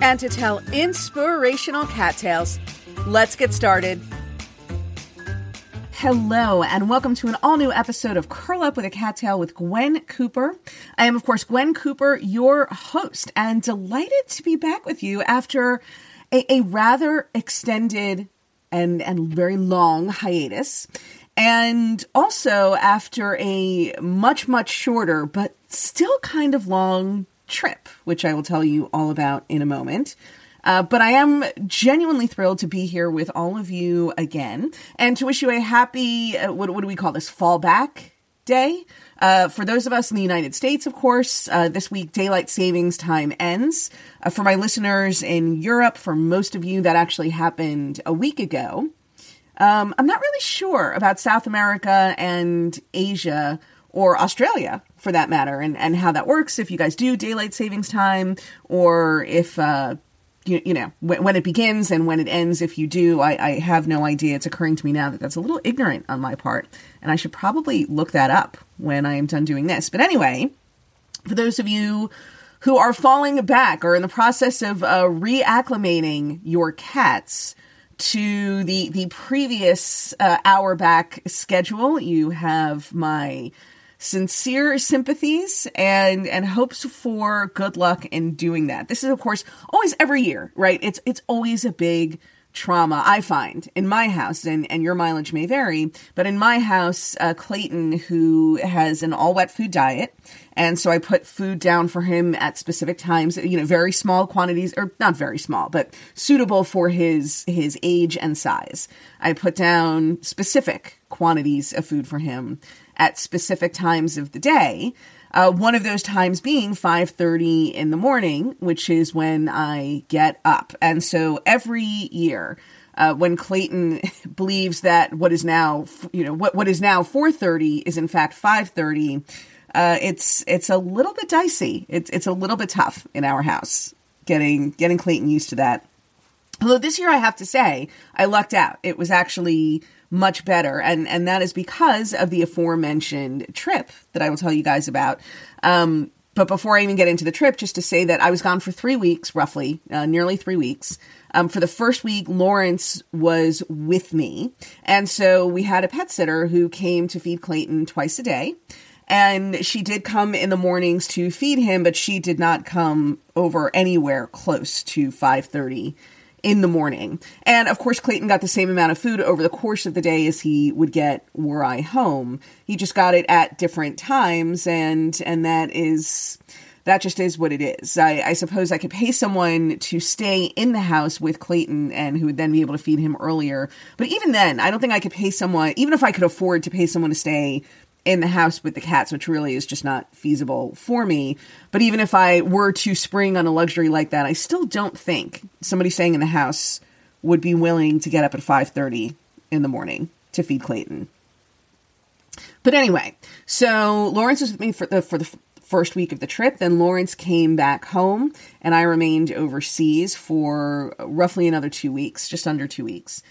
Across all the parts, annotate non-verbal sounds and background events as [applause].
and to tell inspirational cat tales. Let's get started. Hello, and welcome to an all new episode of Curl Up with a Cat Tale with Gwen Cooper. I am, of course, Gwen Cooper, your host, and delighted to be back with you after a, a rather extended and, and very long hiatus. And also after a much, much shorter, but still kind of long trip, which I will tell you all about in a moment. Uh, but I am genuinely thrilled to be here with all of you again and to wish you a happy, uh, what, what, do we call this, fallback day? Uh, for those of us in the United States, of course, uh, this week daylight savings time ends. Uh, for my listeners in Europe, for most of you, that actually happened a week ago. Um, I'm not really sure about South America and Asia or Australia for that matter, and, and how that works if you guys do daylight savings time or if, uh, you, you know, when, when, it begins and when it ends, if you do, I, I have no idea. It's occurring to me now that that's a little ignorant on my part, and I should probably look that up when I am done doing this. But anyway, for those of you who are falling back or in the process of uh, reacclimating your cats to the the previous uh, hour back schedule, you have my sincere sympathies and and hopes for good luck in doing that. This is of course always every year, right? It's it's always a big trauma I find in my house, and, and your mileage may vary, but in my house, uh, Clayton, who has an all wet food diet, and so I put food down for him at specific times, you know, very small quantities, or not very small, but suitable for his his age and size. I put down specific quantities of food for him at specific times of the day. Uh, one of those times being 5.30 in the morning, which is when I get up. And so every year, uh, when Clayton [laughs] believes that what is now, you know, what, what is now 4.30 is in fact 5.30, uh, it's, it's a little bit dicey. It's, it's a little bit tough in our house getting, getting Clayton used to that. Although this year I have to say, I lucked out. It was actually much better. And, and that is because of the aforementioned trip that I will tell you guys about. Um, but before I even get into the trip, just to say that I was gone for three weeks, roughly, uh, nearly three weeks. Um, for the first week, Lawrence was with me. And so we had a pet sitter who came to feed Clayton twice a day. And she did come in the mornings to feed him, but she did not come over anywhere close to 530 in the morning. And of course, Clayton got the same amount of food over the course of the day as he would get were I home. He just got it at different times, and and that is that just is what it is. I, I, suppose I could pay someone to stay in the house with Clayton and who would then be able to feed him earlier. But even then, I don't think I could pay someone, even if I could afford to pay someone to stay in the house with the cats, which really is just not feasible for me. But even if I were to spring on a luxury like that, I still don't think somebody staying in the house would be willing to get up at 5:30 in the morning to feed Clayton. But anyway, so Lawrence was with me for the for the first week of the trip. Then Lawrence came back home, and I remained overseas for roughly another two weeks, just under two weeks.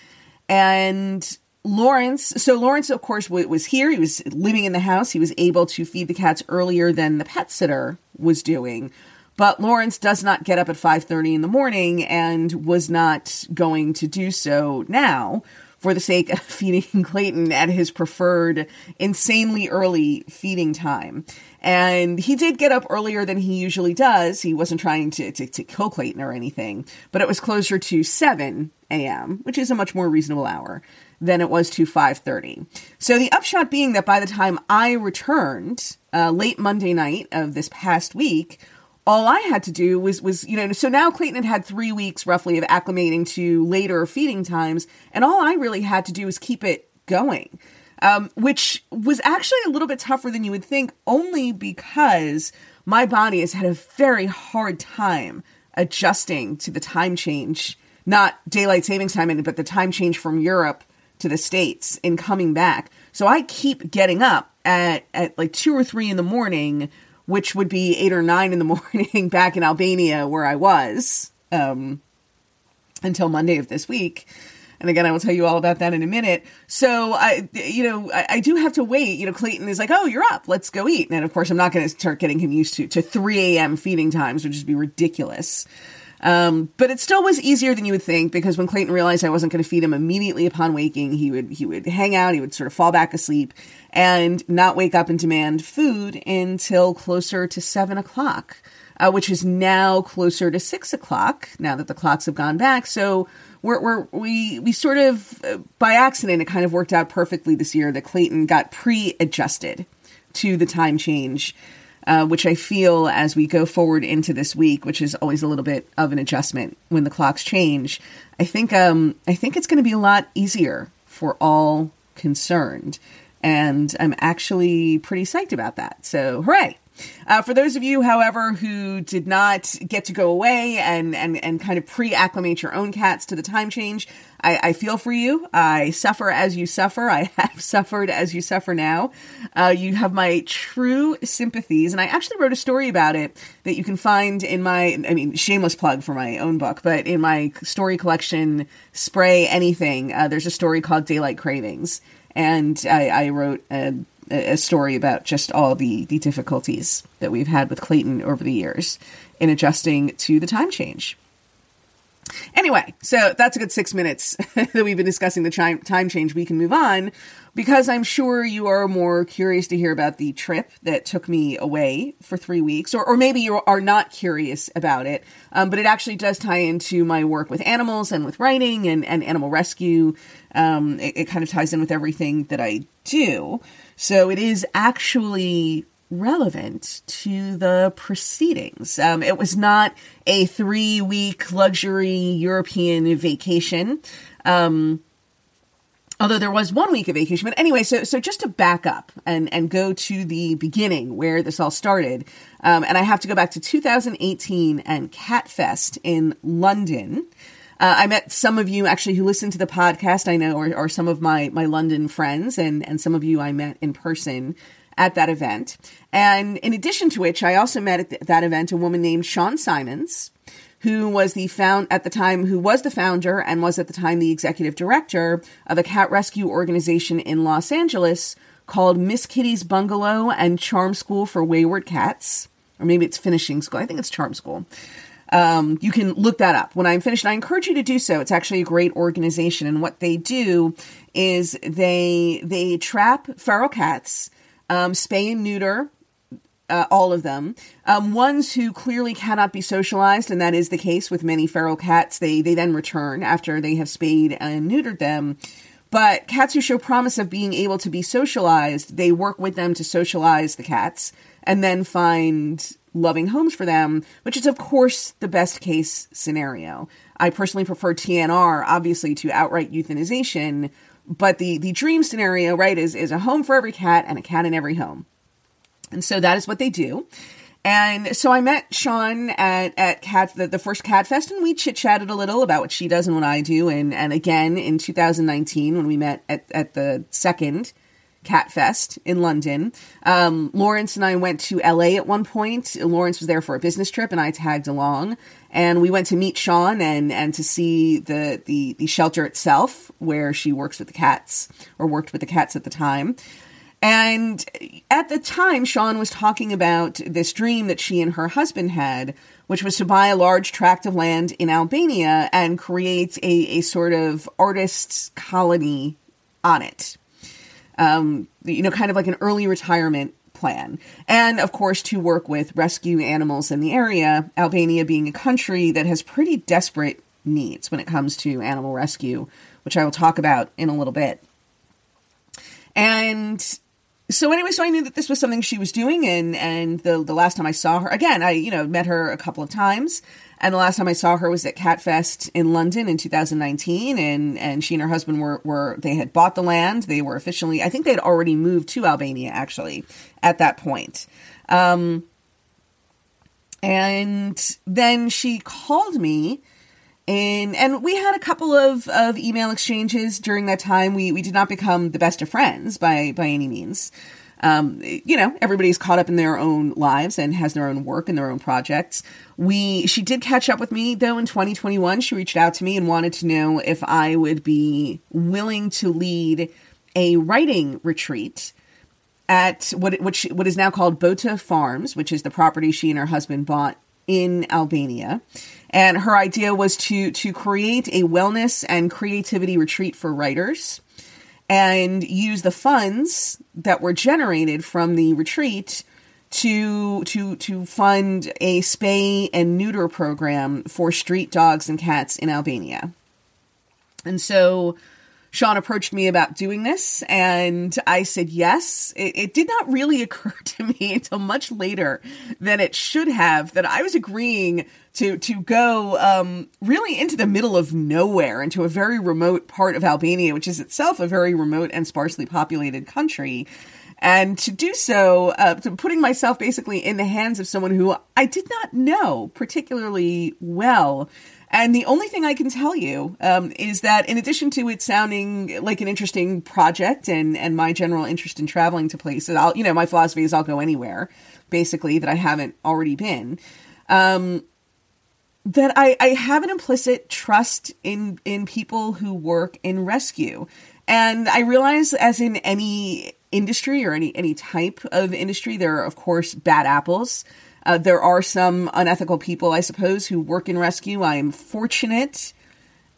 And Lawrence, so Lawrence, of course, was here. He was living in the house. He was able to feed the cats earlier than the pet sitter was doing. But Lawrence does not get up at 5:30 in the morning and was not going to do so now for the sake of [laughs] feeding Clayton at his preferred insanely early feeding time. And he did get up earlier than he usually does. He wasn't trying to, to, to kill Clayton or anything, but it was closer to 7 a.m., which is a much more reasonable hour than it was to 5:30. So the upshot being that by the time I returned uh, late Monday night of this past week, all I had to do was was you know so now Clayton had had three weeks roughly of acclimating to later feeding times, and all I really had to do was keep it going. Um, which was actually a little bit tougher than you would think, only because my body has had a very hard time adjusting to the time change, not daylight savings time, but the time change from Europe to the States in coming back. So I keep getting up at, at like two or three in the morning, which would be eight or nine in the [laughs] morning back in Albania where I was um, until Monday of this week. And again, I will tell you all about that in a minute. So I, you know, I, I do have to wait. You know, Clayton is like, "Oh, you're up. Let's go eat." And of course, I'm not going to start getting him used to to 3 a.m. feeding times, which would be ridiculous. Um, but it still was easier than you would think because when Clayton realized I wasn't going to feed him immediately upon waking, he would he would hang out, he would sort of fall back asleep, and not wake up and demand food until closer to seven o'clock, uh, which is now closer to six o'clock now that the clocks have gone back. So we're, we're we we sort of uh, by accident it kind of worked out perfectly this year that Clayton got pre-adjusted to the time change uh, which I feel as we go forward into this week, which is always a little bit of an adjustment when the clocks change. I think um, I think it's going to be a lot easier for all concerned, and I'm actually pretty psyched about that. So, hooray! Uh, for those of you, however, who did not get to go away and, and, and kind of pre acclimate your own cats to the time change, I, I, feel for you. I suffer as you suffer. I [laughs] have suffered as you suffer now. Uh, you have my true sympathies. And I actually wrote a story about it that you can find in my, I mean, shameless plug for my own book, but in my story collection, Spray Anything, uh, there's a story called Daylight Cravings. And I, I wrote a a story about just all the the difficulties that we've had with Clayton over the years in adjusting to the time change. Anyway, so that's a good six minutes [laughs] that we've been discussing the time change. We can move on because I'm sure you are more curious to hear about the trip that took me away for three weeks, or, or maybe you are not curious about it. Um, but it actually does tie into my work with animals and with writing and, and animal rescue. Um, it, it kind of ties in with everything that I do. So it is actually relevant to the proceedings. Um, it was not a three week luxury European vacation. Um, although there was one week of vacation. But anyway, so so just to back up and and go to the beginning where this all started, um, and I have to go back to 2018 and Catfest in London. Uh, I met some of you actually who listen to the podcast. I know, or, or some of my my London friends, and and some of you I met in person at that event. And in addition to which, I also met at th- that event a woman named Sean Simons, who was the found at the time who was the founder and was at the time the executive director of a cat rescue organization in Los Angeles called Miss Kitty's Bungalow and Charm School for Wayward Cats, or maybe it's Finishing School. I think it's Charm School. Um, you can look that up when I'm finished. I encourage you to do so. It's actually a great organization, and what they do is they they trap feral cats, um, spay and neuter uh, all of them. Um, ones who clearly cannot be socialized, and that is the case with many feral cats. They they then return after they have spayed and neutered them. But cats who show promise of being able to be socialized, they work with them to socialize the cats and then find loving homes for them, which is, of course, the best case scenario. I personally prefer TNR, obviously, to outright euthanization, but the, the dream scenario, right, is, is a home for every cat and a cat in every home. And so that is what they do. And so I met Sean at, at Cat, the, the first Cat Fest, and we chit chatted a little about what she does and what I do. And, and again, in 2019, when we met at, at the second Catfest in London. Um, Lawrence and I went to LA at one point. Lawrence was there for a business trip, and I tagged along. And we went to meet Sean and and to see the the the shelter itself, where she works with the cats or worked with the cats at the time. And at the time, Sean was talking about this dream that she and her husband had, which was to buy a large tract of land in Albania and create a, a sort of artist colony on it um, you know, kind of like an early retirement plan. And of course, to work with rescue animals in the area, Albania being a country that has pretty desperate needs when it comes to animal rescue, which I will talk about in a little bit. And so anyway, so I knew that this was something she was doing, and and the the last time I saw her, again, I you know met her a couple of times, and the last time I saw her was at Catfest in London in 2019, and and she and her husband were were they had bought the land, they were officially, I think they had already moved to Albania actually at that point. Um, And then she called me and and we had a couple of, of email exchanges during that time. We we did not become the best of friends by by any means. Um, you know, everybody's caught up in their own lives and has their own work and their own projects. We she did catch up with me though in 2021. She reached out to me and wanted to know if I would be willing to lead a writing retreat at what which what is now called Bota Farms, which is the property she and her husband bought in Albania. And her idea was to to create a wellness and creativity retreat for writers and use the funds that were generated from the retreat to to to fund a spay and neuter program for street dogs and cats in Albania. And so Sean approached me about doing this, and I said yes. It, it, did not really [laughs] occur to me until much later than it should have that I was agreeing to to go um, really into the middle of nowhere, into a very remote part of Albania, which is itself a very remote and sparsely populated country. And to do so, uh, to putting myself basically in the hands of someone who I did not know particularly well, and the only thing I can tell you um, is that, in addition to it sounding like an interesting project and and my general interest in traveling to places, I'll you know my philosophy is I'll go anywhere, basically that I haven't already been. Um, that I, I have an implicit trust in in people who work in rescue, and I realize, as in any industry or any any type of industry, there are of course bad apples. Uh, there are some unethical people, I suppose, who work in rescue. I am fortunate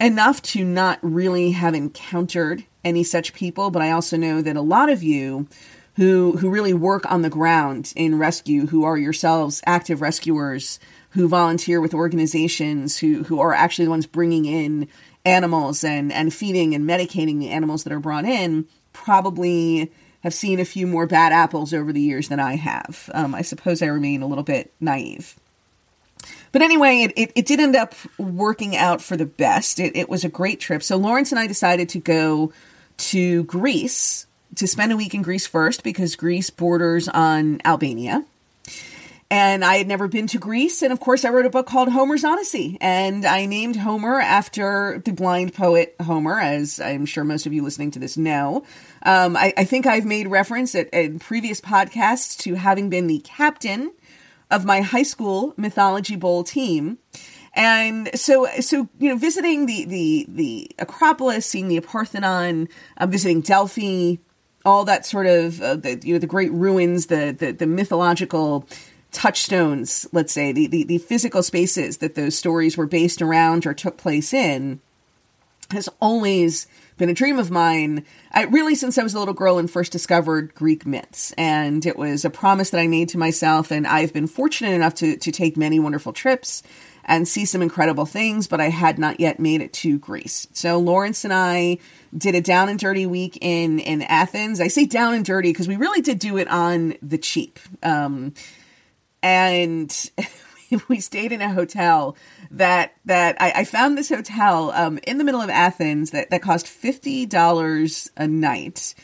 enough to not really have encountered any such people, but I also know that a lot of you who who really work on the ground in rescue, who are yourselves active rescuers, who volunteer with organizations, who who are actually the ones bringing in animals and and feeding and medicating the animals that are brought in, probably have seen a few more bad apples over the years than I have. Um, I suppose I remain a little bit naive. But anyway, it, it, it, did end up working out for the best. It, it was a great trip. So Lawrence and I decided to go to Greece to spend a week in Greece first because Greece borders on Albania and I had never been to Greece. And of course, I wrote a book called Homer's Odyssey, and I named Homer after the blind poet Homer, as I'm sure most of you listening to this know. Um, I, I, think I've made reference at, in previous podcasts to having been the captain of my high school mythology bowl team. And so, so you know, visiting the the the Acropolis, seeing the Parthenon, uh, visiting Delphi, all that sort of uh, the you know the great ruins, the the, the mythological touchstones, let's say, the, the, the physical spaces that those stories were based around or took place in, has always been a dream of mine. I really since I was a little girl and first discovered Greek myths, and it was a promise that I made to myself. And I've been fortunate enough to to take many wonderful trips and see some incredible things, but I had not yet made it to Greece. So Lawrence and I did a down and dirty week in in Athens. I say down and dirty because we really did do it on the cheap. Um, and [laughs] we stayed in a hotel that that I, I found this hotel um, in the middle of Athens that, that cost fifty dollars a night,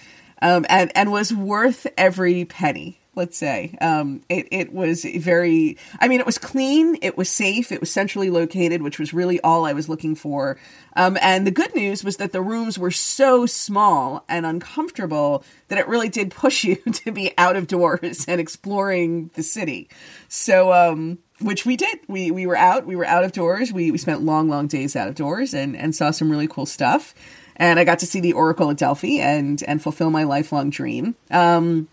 um, and and was worth every penny let's say. Um, it, it was very, I mean, it was clean, it was safe, it was centrally located, which was really all I was looking for. Um, and the good news was that the rooms were so small and uncomfortable that it really did push [laughs] you to be out of doors and exploring the city. So, um, which we did. We we were out. We were out of doors. We we spent long, long days out of doors and and saw some really cool stuff. And I got to see the Oracle at Delphi and and fulfill my lifelong dream. Um,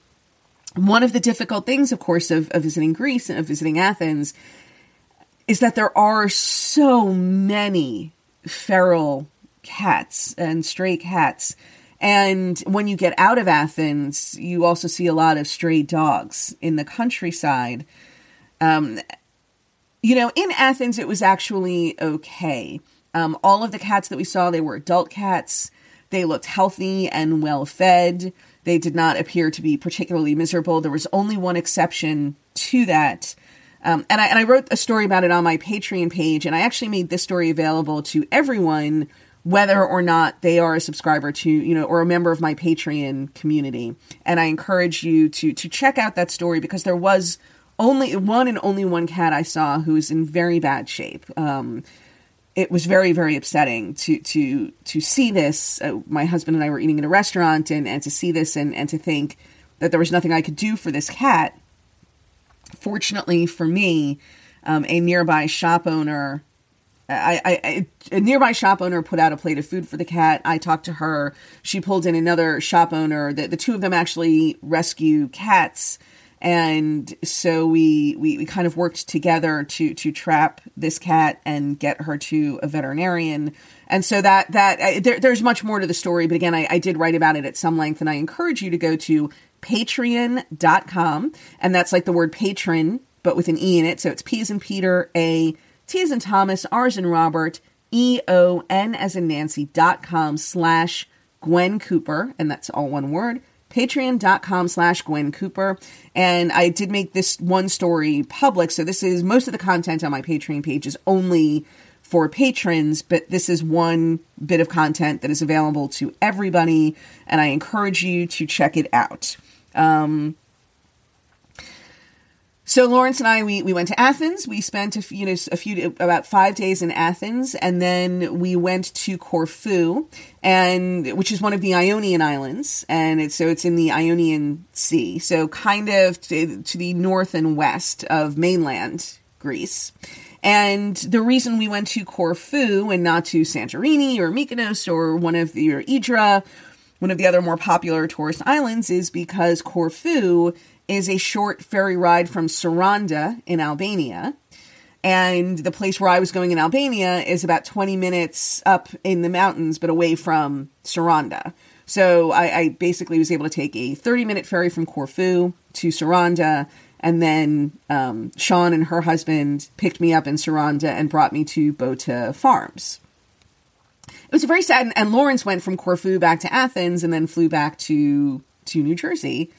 one of the difficult things, of course, of, of visiting Greece and of visiting Athens is that there are so many feral cats and stray cats. And when you get out of Athens, you also see a lot of stray dogs in the countryside. Um, you know, in Athens, it was actually okay. Um, all of the cats that we saw, they were adult cats. They looked healthy and well fed. They did not appear to be particularly miserable. There was only one exception to that. Um, and, I, and I wrote a story about it on my Patreon page, and I actually made this story available to everyone, whether or not they are a subscriber to, you know, or a member of my Patreon community. And I encourage you to to check out that story because there was only one and only one cat I saw who was in very bad shape. Um, it was very very upsetting to to to see this. Uh, my husband and I were eating at a restaurant, and and to see this and and to think that there was nothing I could do for this cat. Fortunately for me, um, a nearby shop owner. I, I, a nearby shop owner put out a plate of food for the cat. I talked to her. She pulled in another shop owner. The, the two of them actually rescue cats and so we, we we kind of worked together to to trap this cat and get her to a veterinarian. And so that that I, there, there's much more to the story but again I, I did write about it at some length and i encourage you to go to patreon.com and that's like the word patron but with an e in it. So it's p as in peter a t as in thomas r as in robert e o n as in nancy dot com slash gwen cooper and that's all one word patreon.com slash Gwen Cooper. And I did make this one story public. So this is most of the content on my Patreon page is only for patrons, but this is one bit of content that is available to everybody. And I encourage you to check it out. Um, so Lawrence and I, we, we went to Athens. We spent a few, you know, a few about five days in Athens, and then we went to Corfu, and which is one of the Ionian islands, and it's so it's in the Ionian Sea, so kind of to, to the north and west of mainland Greece. And the reason we went to Corfu and not to Santorini or Mykonos or one of the or Hydra, one of the other more popular tourist islands, is because Corfu is a short ferry ride from Saranda in Albania. And the place where I was going in Albania is about 20 minutes up in the mountains, but away from Saranda. So I, I basically was able to take a 30 minute ferry from Corfu to Saranda. And then um, Sean and her husband picked me up in Saranda and brought me to Bota Farms. It was very sad. And Lawrence went from Corfu back to Athens and then flew back to, to New Jersey.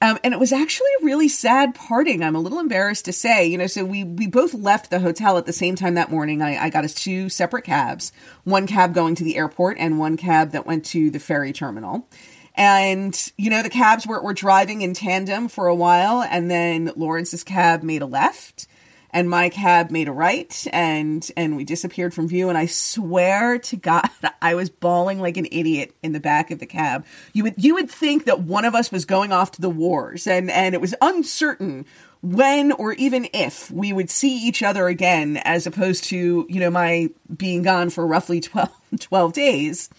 Um, and it was actually a really sad parting. I'm a little embarrassed to say, you know, so we, we both left the hotel at the same time that morning. I, I got us two separate cabs, one cab going to the airport and one cab that went to the ferry terminal. And, you know, the cabs were, were driving in tandem for a while. And then Lawrence's cab made a left and my cab made a right and and we disappeared from view. And i swear to god [laughs] i was bawling like an idiot in the back of the cab. You would you would think that one of us was going off to the wars and and it was uncertain when or even if we would see each other again as opposed to you know my being gone for roughly [laughs] 12, 12 days.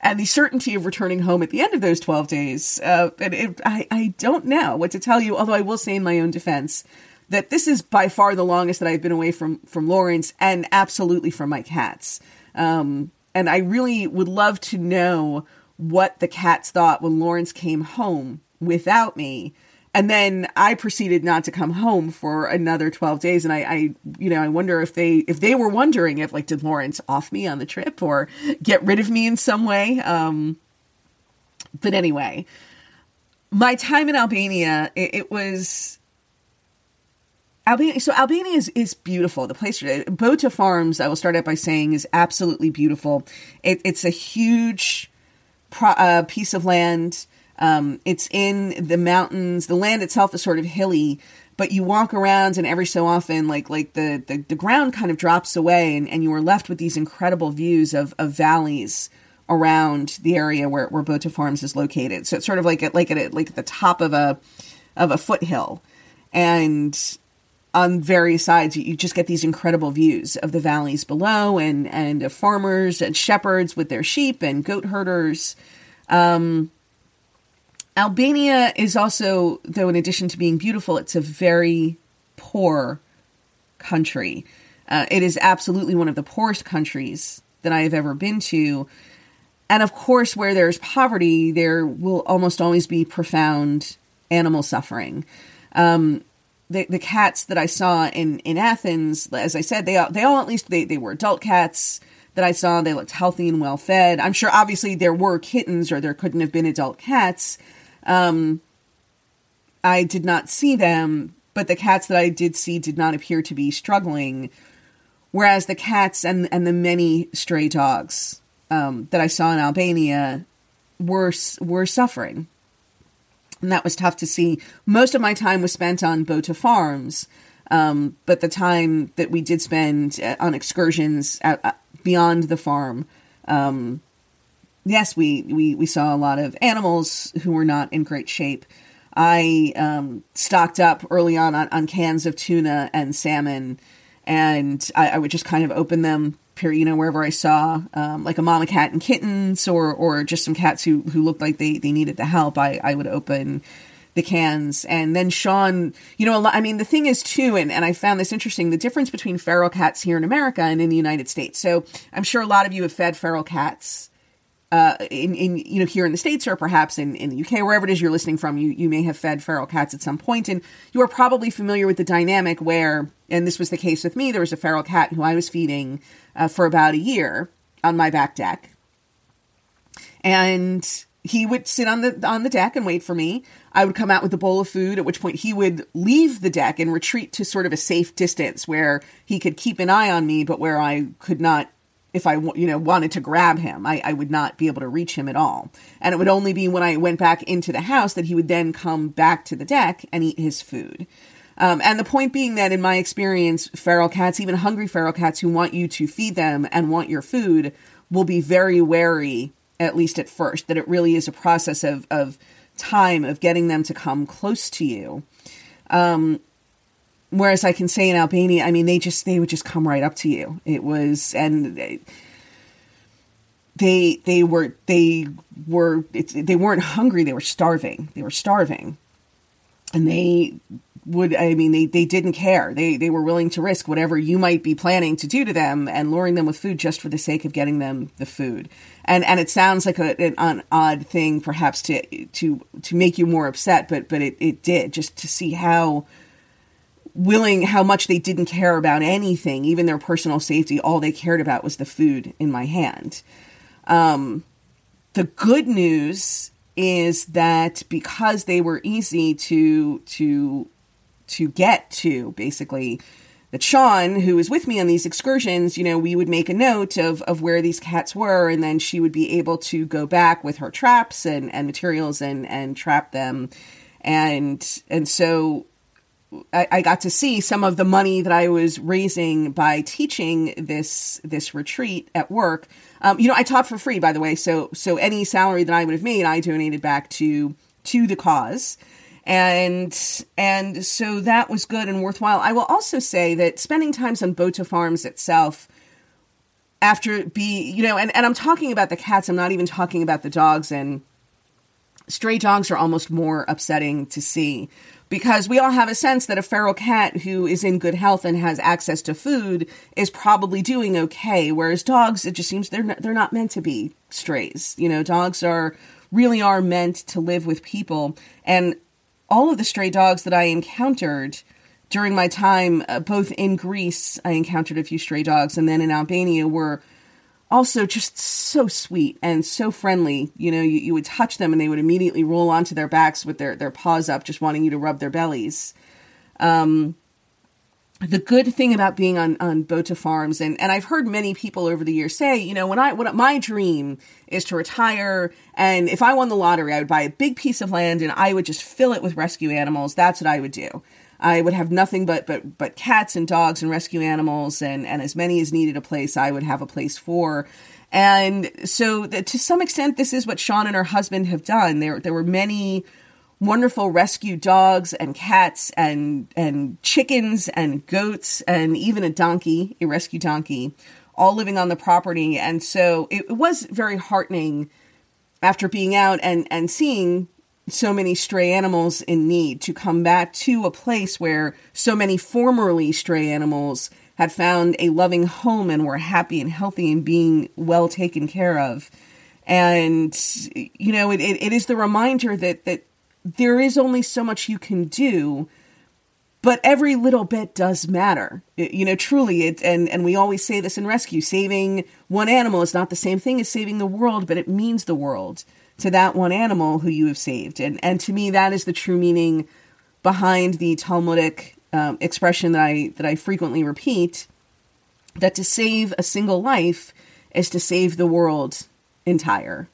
And the certainty of returning home at the end of those 12 days uh, and it, I, I don't know what to tell you although i will say in my own defense that this is by far the longest that I've been away from from Lawrence and absolutely from my cats. Um, and I really would love to know what the cats thought when Lawrence came home without me. And then I proceeded not to come home for another 12 days. And I, I, you know, I wonder if they, if they were wondering if like, did Lawrence off me on the trip or get rid of me in some way? Um, but anyway, my time in Albania, it, it was, Albania, so Albania is, is beautiful. The place, Bota Farms, I will start out by saying, is absolutely beautiful. It, it's a huge pro, uh, piece of land. Um, it's in the mountains. The land itself is sort of hilly, but you walk around and every so often, like like the, the, the ground kind of drops away and, and you are left with these incredible views of, of valleys around the area where, where Bota Farms is located. So it's sort of like at, like at, like at the top of a of a foothill. And on various sides, you just get these incredible views of the valleys below and, and of farmers and shepherds with their sheep and goat herders. Um, Albania is also, though, in addition to being beautiful, it's a very poor country. Uh, it is absolutely one of the poorest countries that I have ever been to. And of course, where there's poverty, there will almost always be profound animal suffering. Um, the, the cats that I saw in, in Athens, as I said, they all, they all at least they, they were adult cats that I saw. They looked healthy and well fed. I'm sure obviously there were kittens or there couldn't have been adult cats. Um, I did not see them, but the cats that I did see did not appear to be struggling. Whereas the cats and and the many stray dogs um, that I saw in Albania were were suffering. And that was tough to see. Most of my time was spent on Bota Farms, um, but the time that we did spend uh, on excursions at, uh, beyond the farm, um, yes, we, we, we saw a lot of animals who were not in great shape. I um, stocked up early on, on, on cans of tuna and salmon, and I, I would just kind of open them you know, wherever I saw um, like a mama cat and kittens, or or just some cats who who looked like they they needed the help, I I would open the cans. And then Sean, you know, I mean, the thing is too, and, and I found this interesting, the difference between feral cats here in America and in the United States. So I'm sure a lot of you have fed feral cats uh, in, in you know here in the states or perhaps in, in the UK wherever it is you're listening from you you may have fed feral cats at some point and you are probably familiar with the dynamic where and this was the case with me there was a feral cat who I was feeding uh, for about a year on my back deck. And he would sit on the on the deck and wait for me. I would come out with a bowl of food at which point he would leave the deck and retreat to sort of a safe distance where he could keep an eye on me but where I could not if I, you know, wanted to grab him, I, I would not be able to reach him at all. And it would only be when I went back into the house that he would then come back to the deck and eat his food. Um, and the point being that in my experience, feral cats, even hungry feral cats who want you to feed them and want your food, will be very wary, at least at first, that it really is a process of, of time of getting them to come close to you. Um, Whereas I can say in Albania, I mean, they just they would just come right up to you. It was and they they were they were they weren't hungry. They were starving. They were starving, and they would I mean they they didn't care. They they were willing to risk whatever you might be planning to do to them and luring them with food just for the sake of getting them the food. And and it sounds like a, an, an odd thing perhaps to to to make you more upset, but but it it did just to see how willing how much they didn't care about anything, even their personal safety. All they cared about was the food in my hand. Um, the good news is that because they were easy to to to get to, basically, that Sean, who was with me on these excursions, you know, we would make a note of, of where these cats were, and then she would be able to go back with her traps and, and materials and, and trap them. And and so I, I, got to see some of the money that I was raising by teaching this this retreat at work. Um, you know, I taught for free, by the way. So so any salary that I would have made, I donated back to to the cause, and and so that was good and worthwhile. I will also say that spending times on Bota Farms itself. After be you know, and, and I'm talking about the cats. I'm not even talking about the dogs and stray dogs are almost more upsetting to see because we all have a sense that a feral cat who is in good health and has access to food is probably doing okay whereas dogs it just seems they're not, they're not meant to be strays. You know dogs are really are meant to live with people. And all of the stray dogs that I encountered during my time uh, both in Greece I encountered a few stray dogs and then in Albania were also just so sweet and so friendly. You know, you, you would touch them and they would immediately roll onto their backs with their, their paws up, just wanting you to rub their bellies. Um, the good thing about being on, on Bota Farms, and, and I've heard many people over the years say, you know, when I, what my dream is to retire, and if I won the lottery, I would buy a big piece of land and I would just fill it with rescue animals. That's what I would do. I would have nothing but but but cats and dogs and rescue animals and and as many as needed a place I would have a place for. And so the, to some extent this is what Sean and her husband have done. There there were many wonderful rescue dogs and cats and and chickens and goats and even a donkey, a rescue donkey, all living on the property. And so it, it was very heartening after being out and and seeing so many stray animals in need to come back to a place where so many formerly stray animals had found a loving home and were happy and healthy and being well taken care of. And, you know, it, it, it is the reminder that, that there is only so much you can do, but every little bit does matter. It, you know, truly, it, and, and we always say this in rescue saving one animal is not the same thing as saving the world, but it means the world to that one animal who you have saved. And, and to me, that is the true meaning behind the Talmudic um, expression that I, that I frequently repeat that to save a single life is to save the world entire.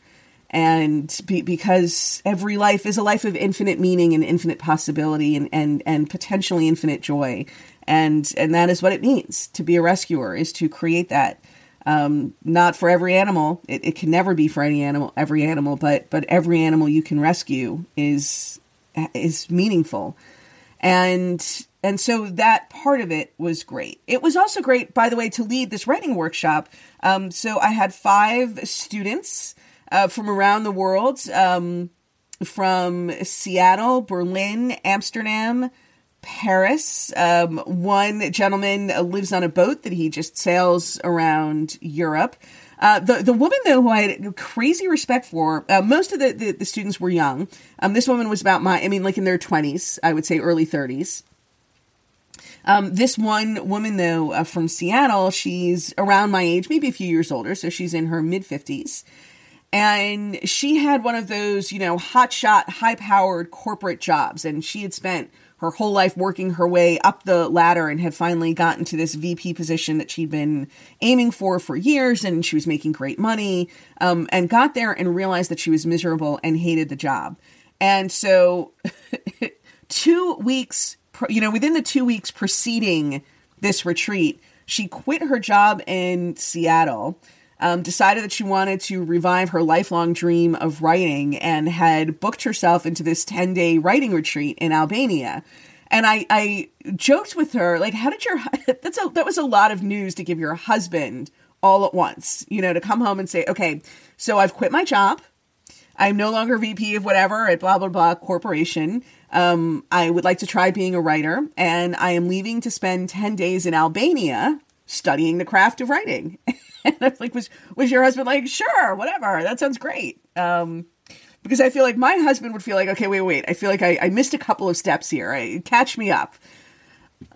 and be, because every life is a life of infinite meaning and infinite possibility and, and, and potentially infinite joy. And, and that is what it means to be a rescuer is to create that. Um, not for every animal. It, it can never be for any animal, every animal, but, but every animal you can rescue is, is meaningful. And, and so that part of it was great. It was also great, by the way, to lead this writing workshop. Um, so I had five students uh, from around the world, um, from Seattle, Berlin, Amsterdam, Paris. Um, one gentleman lives on a boat that he just sails around Europe. Uh, the the woman though who I had crazy respect for, uh, most of the, the, the students were young. Um, this woman was about my, I mean, like in their twenties, I would say early thirties. Um, this one woman though uh, from Seattle, she's around my age, maybe a few years older, so she's in her mid fifties, and she had one of those, you know, hotshot, high powered corporate jobs. And she had spent her whole life working her way up the ladder and had finally gotten to this VP position that she'd been aiming for for years. And she was making great money um, and got there and realized that she was miserable and hated the job. And so, [laughs] two weeks, you know, within the two weeks preceding this retreat, she quit her job in Seattle um, decided that she wanted to revive her lifelong dream of writing and had booked herself into this 10 day writing retreat in Albania. And I, I joked with her, like, how did your, [laughs] that's a, that was a lot of news to give your husband all at once, you know, to come home and say, okay, so I've quit my job. I'm no longer VP of whatever at blah, blah, blah corporation. Um, I would like to try being a writer and I am leaving to spend 10 days in Albania studying the craft of writing. [laughs] and I was like, was was your husband like, sure, whatever, that sounds great. Um, because I feel like my husband would feel like, okay, wait, wait, I feel like I, I missed a couple of steps here. I, catch me up.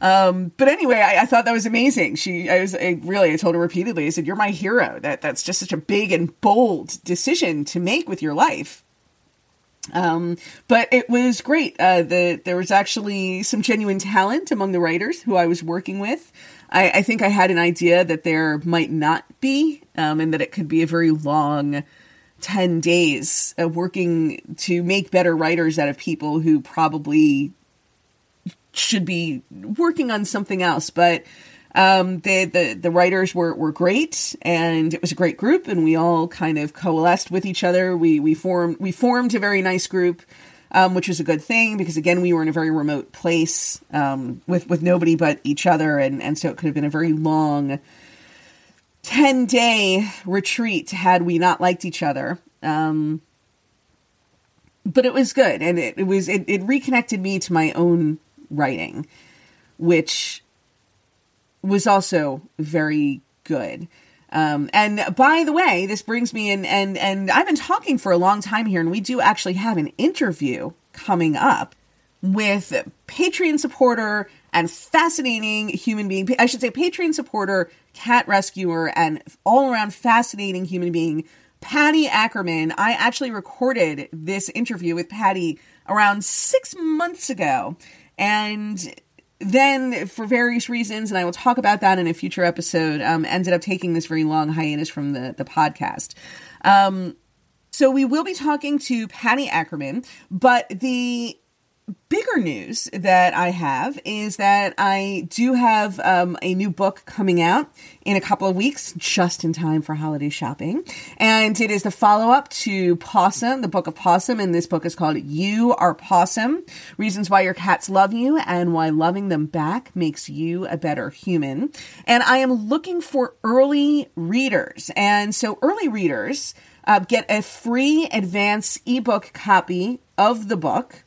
Um, but anyway, I, I, thought that was amazing. She, I was I, really, I told her repeatedly, I said, "You're my hero." That that's just such a big and bold decision to make with your life. Um, but it was great. Uh, the there was actually some genuine talent among the writers who I was working with. I, I think I had an idea that there might not be, um, and that it could be a very long 10 days of working to make better writers out of people who probably should be working on something else. But um, the, the, the writers were, were great and it was a great group and we all kind of coalesced with each other. We, we formed, we formed a very nice group um, which was a good thing because again we were in a very remote place um, with with nobody but each other, and and so it could have been a very long. 10 day retreat had we not liked each other. Um, but it was good. And it, it was, it, it reconnected me to my own writing, which was also very good. Um, and by the way, this brings me in, and and I've been talking for a long time here, and we do actually have an interview coming up with Patreon supporter and fascinating human being. I should say Patreon supporter, cat rescuer, and all around fascinating human being, Patty Ackerman. I actually recorded this interview with Patty around six months ago, and then, for various reasons, and I will talk about that in a future episode, um, ended up taking this very long hiatus from the, the podcast. Um, so we will be talking to Patty Ackerman, but the bigger news that I have is that I do have um, a new book coming out in a couple of weeks, just in time for holiday shopping. And it is the follow up to Possum, the book of Possum. And this book is called You Are Possum Reasons Why Your Cats Love You and Why Loving Them Back Makes You a Better Human. And I am looking for early readers. And so, early readers. Uh, get a free advance ebook copy of the book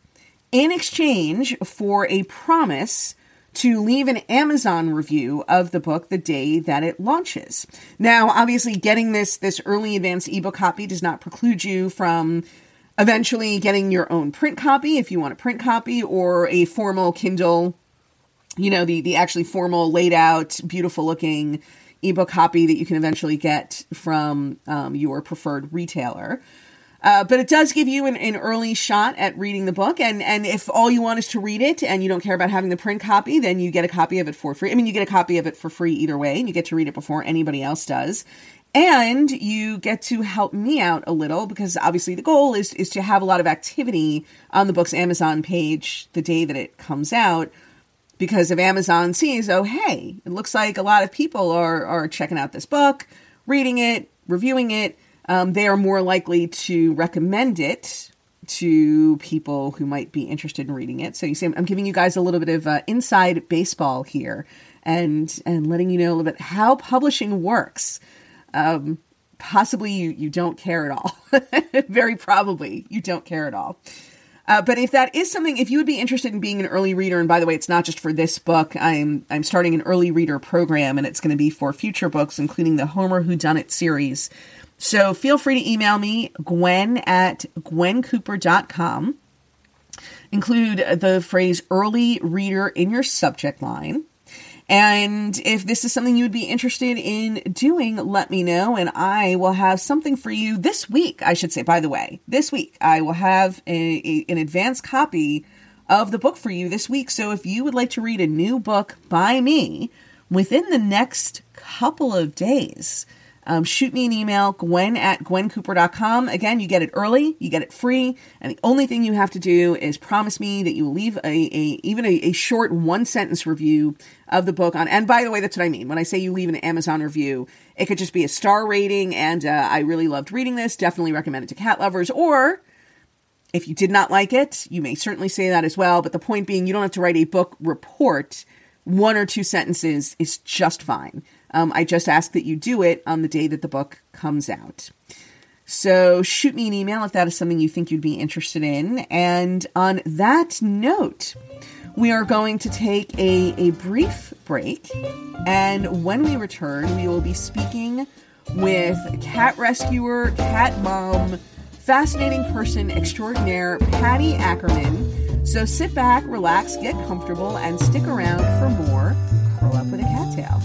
in exchange for a promise to leave an Amazon review of the book the day that it launches. Now, obviously, getting this this early advance ebook copy does not preclude you from eventually getting your own print copy if you want a print copy or a formal Kindle, you know, the the actually formal laid out, beautiful looking ebook copy that you can eventually get from um, your preferred retailer. Uh, but it does give you an, an, early shot at reading the book. And, and if all you want is to read it and you don't care about having the print copy, then you get a copy of it for free. I mean, you get a copy of it for free either way, and you get to read it before anybody else does. and you get to help me out a little because obviously the goal is is to have a lot of activity on the book's Amazon page the day that it comes out because if Amazon sees oh hey it looks like a lot of people are are checking out this book reading it reviewing it um, they are more likely to recommend it to people who might be interested in reading it so you see I'm giving you guys a little bit of uh, inside baseball here and and letting you know a little bit how publishing works um, possibly you, you don't care at all. [laughs] Very probably you don't care at all. Uh, but if that is something, if you would be interested in being an early reader, and by the way, it's not just for this book. I'm I'm starting an early reader program, and it's going to be for future books, including the Homer Who Done It series. So feel free to email me, Gwen at gwencooper.com. Include the phrase early reader in your subject line. And if this is something you would be interested in doing, let me know. And I will have something for you this week, I should say, by the way. This week, I will have a, a, an advanced copy of the book for you this week. So if you would like to read a new book by me within the next couple of days, um, shoot me an email, gwen at gwencooper.com. Again, you get it early, you get it free, and the only thing you have to do is promise me that you will leave a, a even a, a short one sentence review of the book on. And by the way, that's what I mean when I say you leave an Amazon review. It could just be a star rating, and uh, I really loved reading this. Definitely recommend it to cat lovers, or if you did not like it, you may certainly say that as well. But the point being, you don't have to write a book report. One or two sentences is just fine. Um, I just ask that you do it on the day that the book comes out. So shoot me an email if that is something you think you'd be interested in. And on that note, we are going to take a, a brief break. And when we return, we will be speaking with cat rescuer, cat mom, fascinating person extraordinaire, Patty Ackerman. So sit back, relax, get comfortable, and stick around for more Curl Up with a Cat Tale.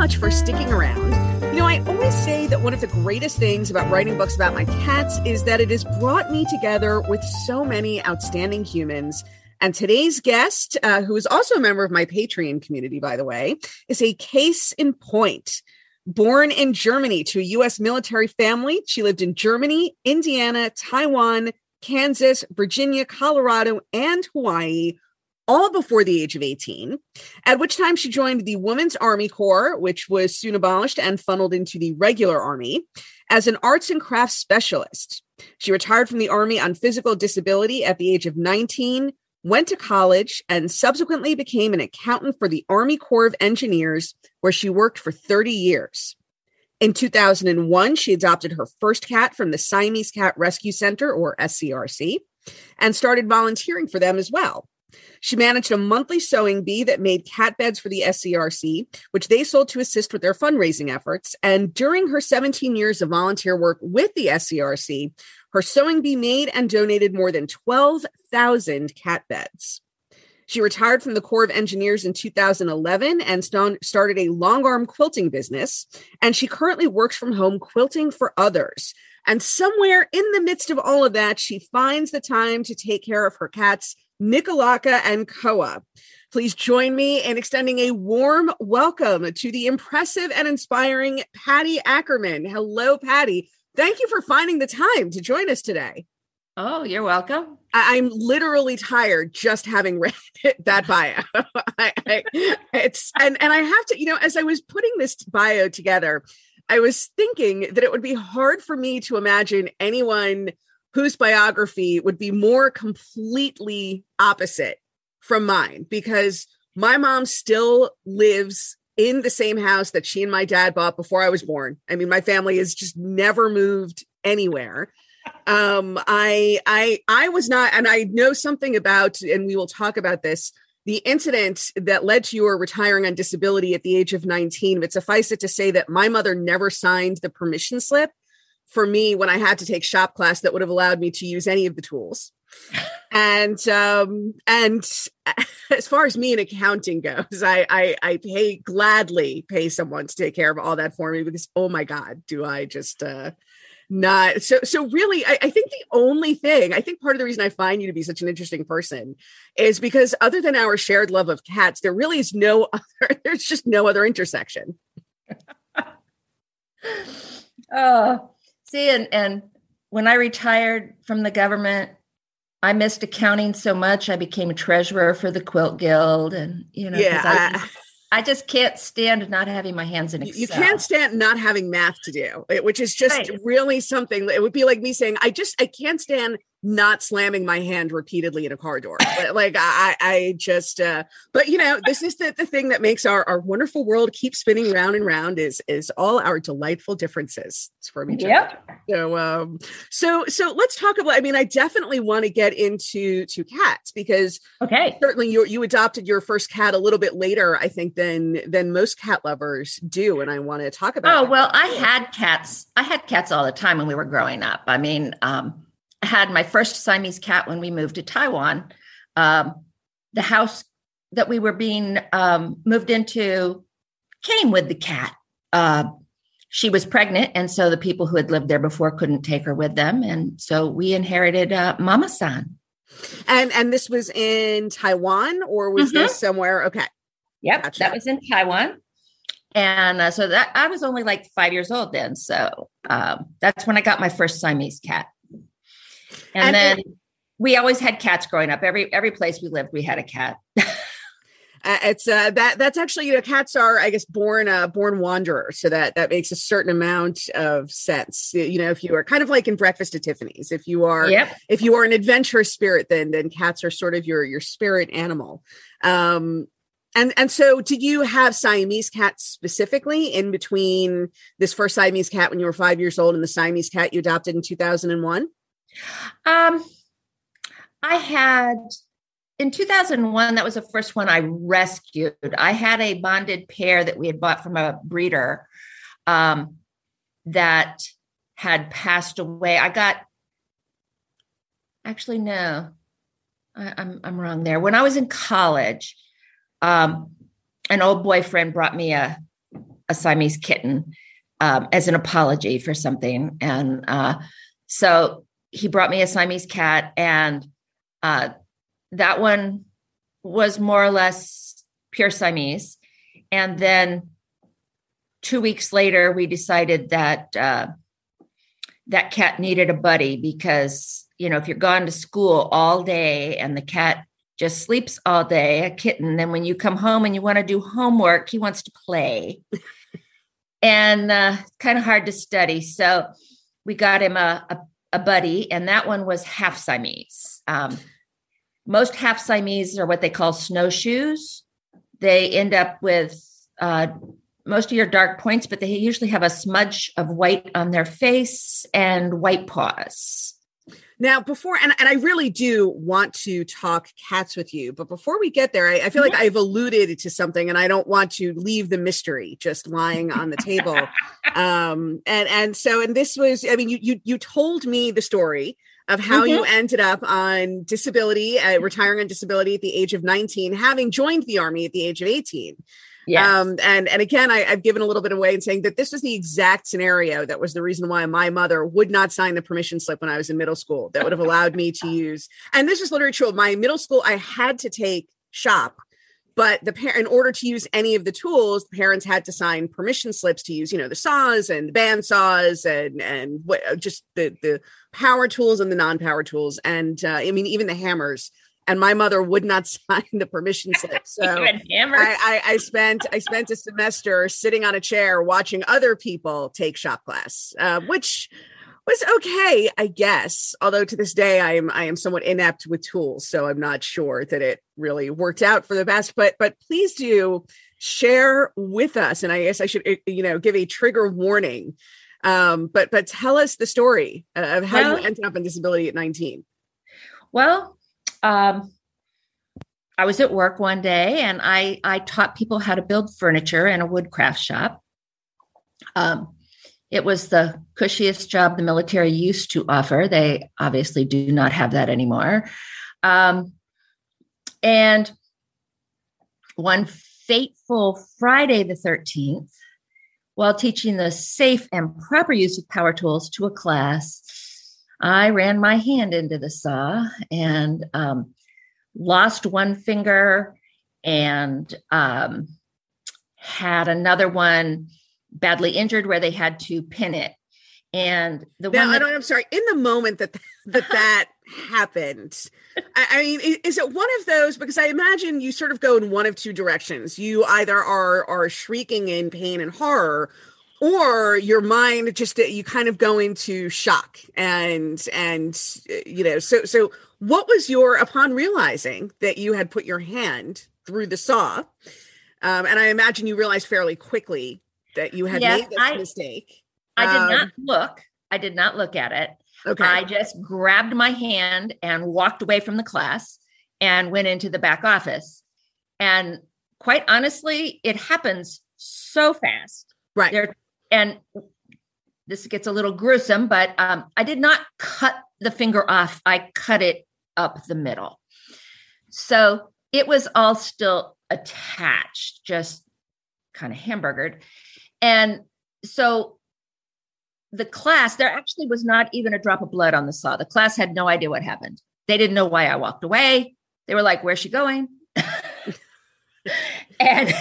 Much for sticking around. You know, I always say that one of the greatest things about writing books about my cats is that it has brought me together with so many outstanding humans. And today's guest, uh, who is also a member of my Patreon community, by the way, is a case in point. Born in Germany to a U.S. military family, she lived in Germany, Indiana, Taiwan, Kansas, Virginia, Colorado, and Hawaii all before the age of 18, at which time she joined the Women's Army Corps, which was soon abolished and funneled into the regular army, as an arts and crafts specialist. She retired from the Army on physical disability at the age of 19, went to college, and subsequently became an accountant for the Army Corps of Engineers, where she worked for 30 years. In 2001, she adopted her first cat from the Siamese Cat Rescue Center, or SCRC, and started volunteering for them as well. She managed a monthly sewing bee that made cat beds for the SCRC, which they sold to assist with their fundraising efforts. And during her 17 years of volunteer work with the SCRC, her sewing bee made and donated more than 12,000 cat beds. She retired from the Corps of Engineers in 2011 and st- started a long arm quilting business. And she currently works from home quilting for others. And somewhere in the midst of all of that, she finds the time to take care of her cats Nicolaka and Koa. Please join me in extending a warm welcome to the impressive and inspiring Patty Ackerman. Hello, Patty. Thank you for finding the time to join us today. Oh, you're welcome. I- am literally tired just having [laughs] read that bio. I, I, it's and and I have to, you know, as I was putting this bio together, I was thinking that it would be hard for me to imagine anyone whose biography would be more completely opposite from mine because my mom still lives in the same house that she and my dad bought before I was born. I mean, my family has just never moved anywhere. Um, I I I was not, and I know something about, and we will talk about this. The incident that led to your retiring on disability at the age of 19, but suffice it to say that my mother never signed the permission slip for me when I had to take shop class that would have allowed me to use any of the tools. [laughs] and um and [laughs] as far as me and accounting goes I, I i pay gladly pay someone to take care of all that for me because oh my god do i just uh not so so really I, I, think the only thing i think part of the reason i find you to be such an interesting person is because other than our shared love of cats there really is no [laughs] other there's just no other intersection oh see and and when i retired from the government i missed accounting so much i became a treasurer for the quilt guild and you know yeah I just can't stand not having my hands in Excel. You can't stand not having math to do, which is just right. really something. It would be like me saying, I just, I can't stand not slamming my hand repeatedly in a car door. like I, I just, uh, but you know, this is the, the thing that makes our, our wonderful world keep spinning round and round is, is all our delightful differences from each yep. other. So, um, so, so let's talk about, I mean, I definitely want to get into, to cats because okay, certainly you, you adopted your first cat a little bit later, I think than, than most cat lovers do. And I want to talk about, oh, well, I had cats. I had cats all the time when we were growing up. I mean, um, had my first Siamese cat when we moved to Taiwan. Um, the house that we were being um, moved into came with the cat. Uh, she was pregnant, and so the people who had lived there before couldn't take her with them, and so we inherited uh, Mama San. And and this was in Taiwan, or was mm-hmm. this somewhere? Okay. Yep, gotcha. that was in Taiwan. And uh, so that I was only like five years old then. So um, that's when I got my first Siamese cat. And, and then it, we always had cats growing up. Every every place we lived, we had a cat. [laughs] Uh, it's uh, that that's actually you know cats are I guess born uh, born wanderers, so that that makes a certain amount of sense. You know, if you are kind of like in Breakfast at Tiffany's, if you are yep. if you are an adventurous spirit, then then cats are sort of your your spirit animal. Um, and and so did you have Siamese cats specifically in between this first Siamese cat when you were five years old and the Siamese cat you adopted in two thousand and one? Um, I had in 2001, that was the first one I rescued. I had a bonded pair that we had bought from a breeder um, that had passed away. I got, actually, no, I, am I'm, I'm wrong there. When I was in college, um, an old boyfriend brought me a, a Siamese kitten um, as an apology for something. And uh, so he brought me a Siamese cat, and uh, that one was more or less pure Siamese. And then two weeks later, we decided that uh, that cat needed a buddy because you know if you're gone to school all day and the cat just sleeps all day, a kitten, then when you come home and you want to do homework, he wants to play. [laughs] and uh, kind of hard to study. So we got him a, a a buddy, and that one was half Siamese. Um, most half Siamese are what they call snowshoes. They end up with uh, most of your dark points, but they usually have a smudge of white on their face and white paws. Now, before, and, and I really do want to talk cats with you, but before we get there, I, I feel like I've alluded to something and I don't want to leave the mystery just lying on the table. [laughs] um, and, and so, and this was, I mean, you, you, you told me the story of how mm-hmm. you ended up on disability, uh, retiring on disability at the age of 19, having joined the army at the age of 18. Yes. Um, and and again, I, I've given a little bit away in saying that this was the exact scenario that was the reason why my mother would not sign the permission slip when I was in middle school. That would have allowed me to use. And this is literally true. My middle school, I had to take shop but the parent in order to use any of the tools the parents had to sign permission slips to use you know the saws and the band saws and and what just the the power tools and the non-power tools and uh, i mean even the hammers and my mother would not [laughs] sign the permission slip. [laughs] So I, I, I, spent I spent a semester sitting on a chair watching other people take shop class, uh, which was okay, I guess. Although to this day I am I am somewhat inept with tools, so I'm not sure that it really worked out for the best. But but please do share with us, and I guess I should eh, you know give a trigger warning. Um, but but tell us the story of how well, you ended up in disability at 19. Well, um, I was at work one day and I, I taught people how to build furniture in a woodcraft shop. Um, It was the cushiest job the military used to offer. They obviously do not have that anymore. Um, and one fateful Friday the 13th, while teaching the safe and proper use of power tools to a class, I ran my hand into the saw and um, lost one finger and um, had another one badly injured where they had to pin it. And the now, one that, I am sorry. In the moment that that [laughs] that happened, I, I, mean, is it one of those? Because I imagine you sort of go in one of two directions. You either are are shrieking in pain and horror, or your mind just you kind of go into shock and and you know. So so what was your upon realizing that you had put your hand through the saw? Um, and I imagine you realized fairly quickly that you had yes, made this I, mistake. I did um, not look. I did not look at it. Okay. I just grabbed my hand and walked away from the class and went into the back office. And quite honestly, it happens so fast. Right. There, and this gets a little gruesome, but um, I did not cut the finger off. I cut it up the middle. So it was all still attached, just kind of hamburgered. And so the class, there actually was not even a drop of blood on the saw. The class had no idea what happened. They didn't know why I walked away. They were like, Where's she going? [laughs] and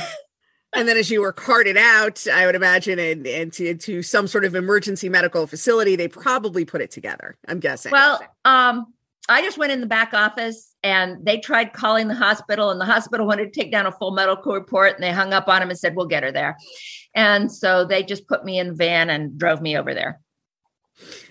and then as you were carted out, I would imagine, and, and to, to some sort of emergency medical facility, they probably put it together. I'm guessing. Well, um, I just went in the back office and they tried calling the hospital, and the hospital wanted to take down a full medical report, and they hung up on him and said, "We'll get her there." And so they just put me in the van and drove me over there.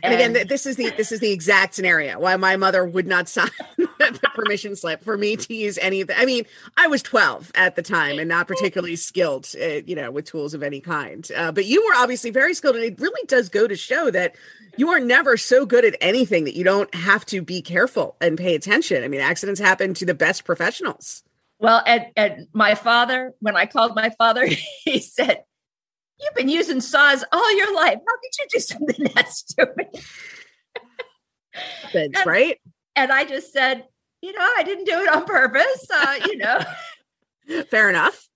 And, and again, this is the this is the exact scenario why my mother would not [laughs] sign the permission slip for me to use any of the. I mean, I was 12 at the time and not particularly skilled, uh, you know, with tools of any kind. Uh, but you were obviously very skilled, and it really does go to show that you are never so good at anything that you don't have to be careful and pay attention. I mean, accidents happen to the best professionals. Well, and, and my father, when I called my father, [laughs] he said, You've been using saws all your life. How could you do something [laughs] that stupid? and, right. And I just said, you know, I didn't do it on purpose. Uh, you know. [laughs] [laughs] Fair enough.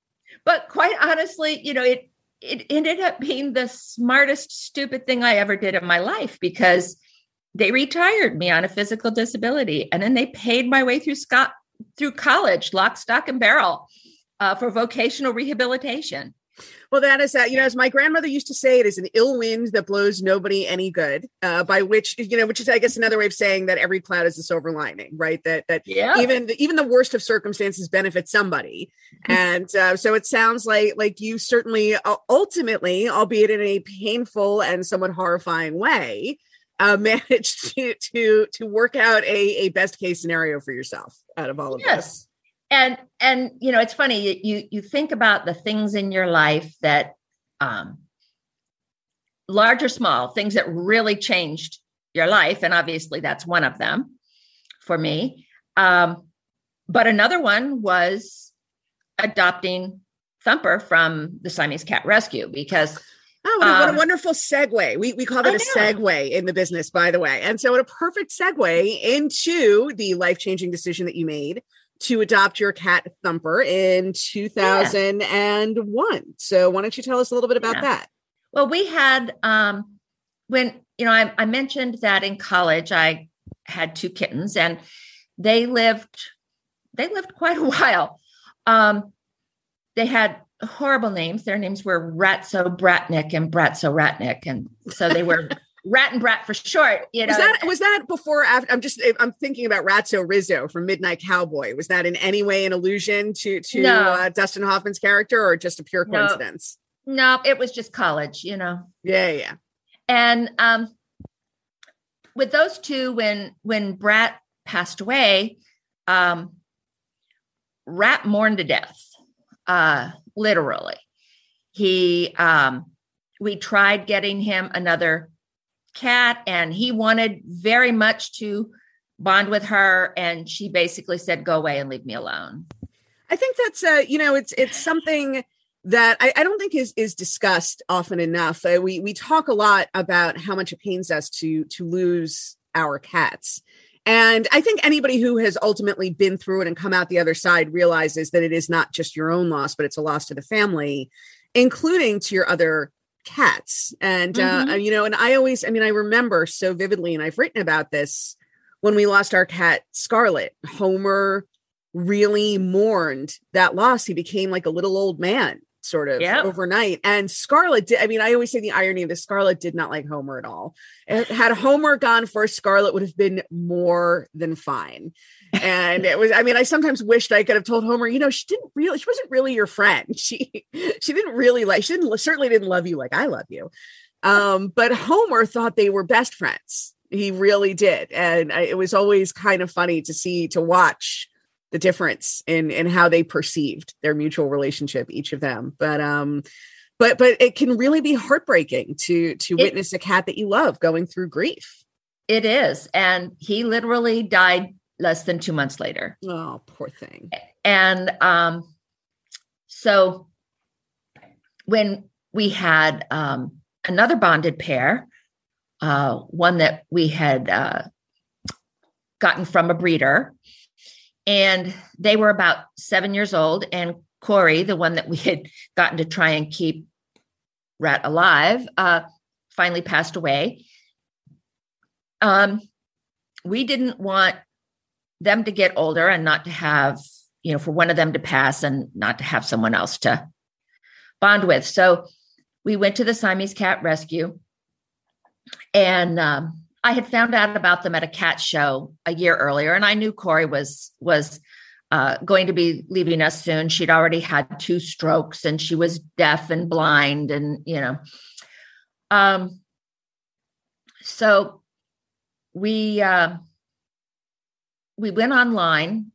But quite honestly, you know, it it ended up being the smartest stupid thing I ever did in my life because they retired me on a physical disability and then they paid my way through Scott through college, lock, stock, and barrel uh, for vocational rehabilitation. Well, that is that, you know, as my grandmother used to say, it is an ill wind that blows nobody any good. Uh, by which, you know, which is, I guess, another way of saying that every cloud is a silver lining, right? That that yeah. even the, even the worst of circumstances benefit somebody, mm-hmm. and uh, so it sounds like like you certainly uh, ultimately, albeit in a painful and somewhat horrifying way, uh, [laughs] managed to to to work out a a best case scenario for yourself out of all of yes. this and and you know it's funny you you think about the things in your life that um large or small things that really changed your life and obviously that's one of them for me um but another one was adopting thumper from the siamese cat rescue because Oh, what a, um, what a, wonderful segue. We, we call it a segue in the business, by the way. And so, what a perfect segue into the life changing decision that you made to adopt your cat Thumper in 2001. Yeah. So why don't you tell us a little bit about yeah. that? Well, we had um when you know I, I mentioned that in college I had two kittens and they lived they lived quite a [laughs] while. Um they had horrible names. Their names were Ratso Bratnik and Bratso Ratnik. And so they were [laughs] Rat and Brat for short. You know, was that was that before? After, I'm just I'm thinking about Ratso Rizzo from Midnight Cowboy. Was that in any way an allusion to to no. uh, Dustin Hoffman's character, or just a pure coincidence? No. no, it was just college. You know. Yeah, yeah. And um, with those two, when when Brat passed away, um, Rat mourned to death, uh, literally. He um, we tried getting him another cat and he wanted very much to bond with her and she basically said go away and leave me alone i think that's uh you know it's it's something that I, I, don't think is is discussed often enough. Uh, we we talk a lot about how much it pains us to to lose our cats. And I think anybody who has ultimately been through it and come out the other side realizes that it is not just your own loss, but it's a loss to the family, including to your other cats. And, uh, mm-hmm. uh, you know, and I always, I mean, I remember so vividly, and I've written about this when we lost our cat, Scarlet. Homer really mourned that loss. He became like a little old man sort of yep. overnight. And Scarlet did, I mean, I always say the irony of this Scarlet did not like Homer at all. Had Homer gone first, Scarlet would have been more than fine. And it was, I mean, I sometimes wished I could have told Homer, you know, she didn't really, she wasn't really your friend. [laughs] She, she didn't really like, she didn't, certainly didn't love you like I love you. Um, but Homer thought they were best friends. He really did. And I, it was always kind of funny to see, to watch the difference in in how they perceived their mutual relationship each of them but um but but it can really be heartbreaking to to it, witness a cat that you love going through grief it is and he literally died less than 2 months later oh poor thing and um so when we had um another bonded pair uh one that we had uh gotten from a breeder and they were about seven years old. And Corey, the one that we had [laughs] gotten to try and keep Rat alive, uh, finally passed away. Um, we didn't want them to get older and not to have, you know, for one of them to pass and not to have someone else to bond with. So we went to the Siamese cat rescue and um, I had found out about them at a cat show a year earlier, and I knew Corey was was uh, going to be leaving us soon. She'd already had two strokes, and she was deaf and blind, and you know. Um, so we uh, we went online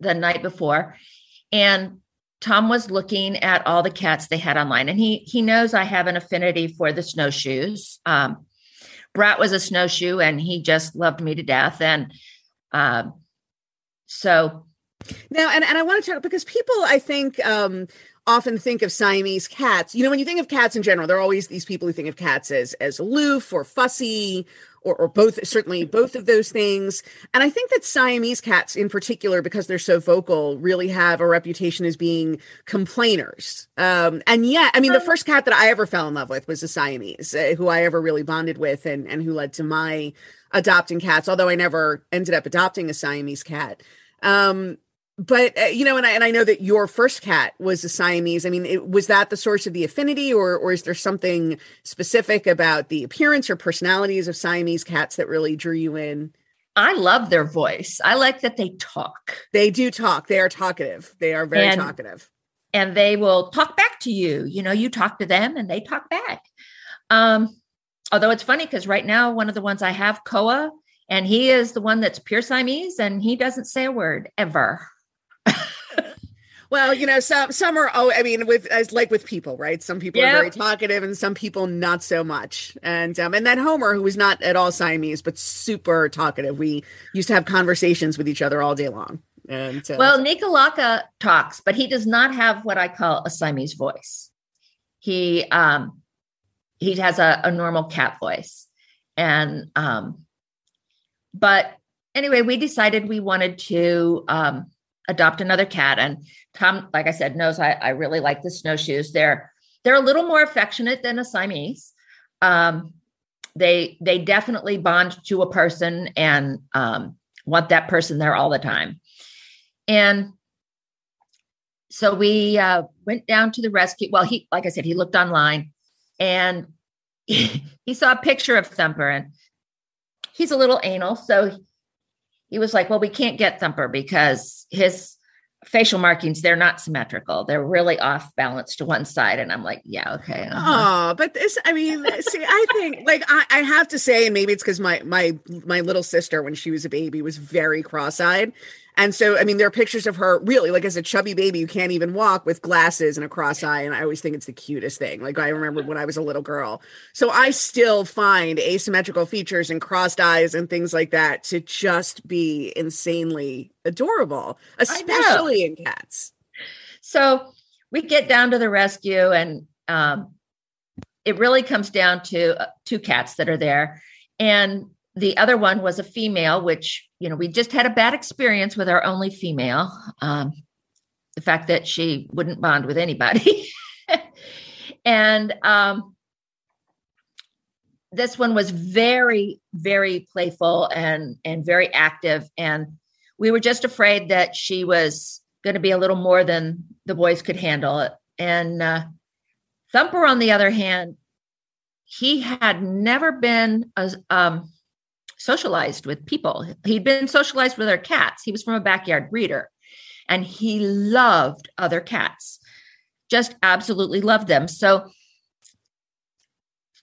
the night before, and Tom was looking at all the cats they had online, and he he knows I have an affinity for the snowshoes. Um, Brat was a snowshoe and he just loved me to death. And uh, so now, and, and I want to talk because people, I think, um, often think of Siamese cats. You know, when you think of cats in general, there are always these people who think of cats as as aloof or fussy or, or both, certainly both of those things. And I think that Siamese cats, in particular, because they're so vocal, really have a reputation as being complainers. Um, and yet, I mean, the first cat that I ever fell in love with was a Siamese, uh, who I ever really bonded with, and and who led to my adopting cats. Although I never ended up adopting a Siamese cat. Um, but uh, you know and I, and I know that your first cat was a siamese. I mean it, was that the source of the affinity or or is there something specific about the appearance or personalities of siamese cats that really drew you in? I love their voice. I like that they talk. They do talk. They are talkative. They are very and, talkative. and they will talk back to you. You know you talk to them and they talk back. Um although it's funny because right now one of the ones i have koa and he is the one that's pure siamese and he doesn't say a word ever well, you know, some some are. Oh, I mean, with as like with people, right? Some people yep. are very talkative, and some people not so much. And um, and then Homer, who was not at all Siamese, but super talkative. We used to have conversations with each other all day long. And uh, well, Nikalaka talks, but he does not have what I call a Siamese voice. He um he has a, a normal cat voice, and um, but anyway, we decided we wanted to um adopt another cat. And Tom, like I said, knows I, I really like the snowshoes. They're they're a little more affectionate than a Siamese. Um, they they definitely bond to a person and um, want that person there all the time. And so we uh, went down to the rescue. Well, he like I said, he looked online and he, [laughs] he saw a picture of Thumper and he's a little anal, so he was like, well, we can't get Thumper because his facial markings they're not symmetrical. They're really off balance to one side. And i'm like yeah okay uh-huh. oh but this i mean see i think like I, I have to say and maybe it's because my my my little sister when she was a baby was very cross-eyed and so, I mean, there are pictures of her really like as a chubby baby who can't even walk with glasses and a cross eye. And I always think it's the cutest thing. Like I remember when I was a little girl. So I still find asymmetrical features and crossed eyes and things like that to just be insanely adorable, especially in cats. So we get down to the rescue, and um, it really comes down to uh, two cats that are there. And the other one was a female, which, you know, we just had a bad experience with our only female. Um, the fact that she wouldn't bond with anybody. [laughs] and um, this one was very, very playful and and very active. And we were just afraid that she was going to be a little more than the boys could handle. it. And uh, Thumper, on the other hand, he had never been as, um, socialized with people. He'd been socialized with our cats. He was from a backyard breeder and he loved other cats, just absolutely loved them. So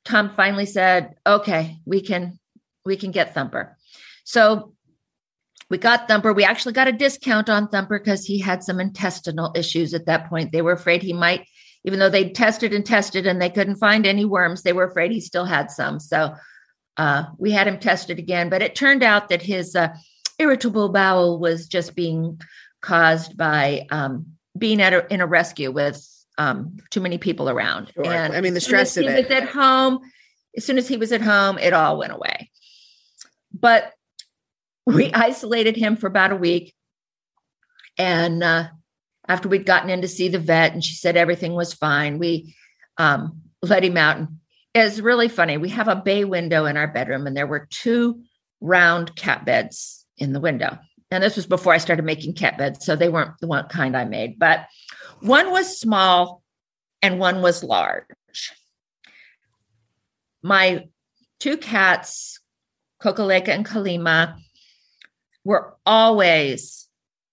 Tom finally said, "Okay, we can we can get Thumper." So we got Thumper. We actually got a discount on Thumper because he had some intestinal issues at that point. They were afraid he might, even though they'd tested and tested and they couldn't find any worms, they were afraid he still had some. So uh, we had him tested again, but it turned out that his uh, irritable bowel was just being caused by um, being at a, in a rescue with um, too many people around. Sure. And I mean, the stress of he it. was at home. As soon as he was at home, it all went away. But we [laughs] isolated him for about a week. And uh, after we'd gotten in to see the vet and she said everything was fine, we um, let him out. And it's really funny. We have a bay window in our bedroom, and there were two round cat beds in the window. And this was before I started making cat beds, so they weren't the one kind I made, but one was small and one was large. My two cats, Kokoleka and Kalima, were always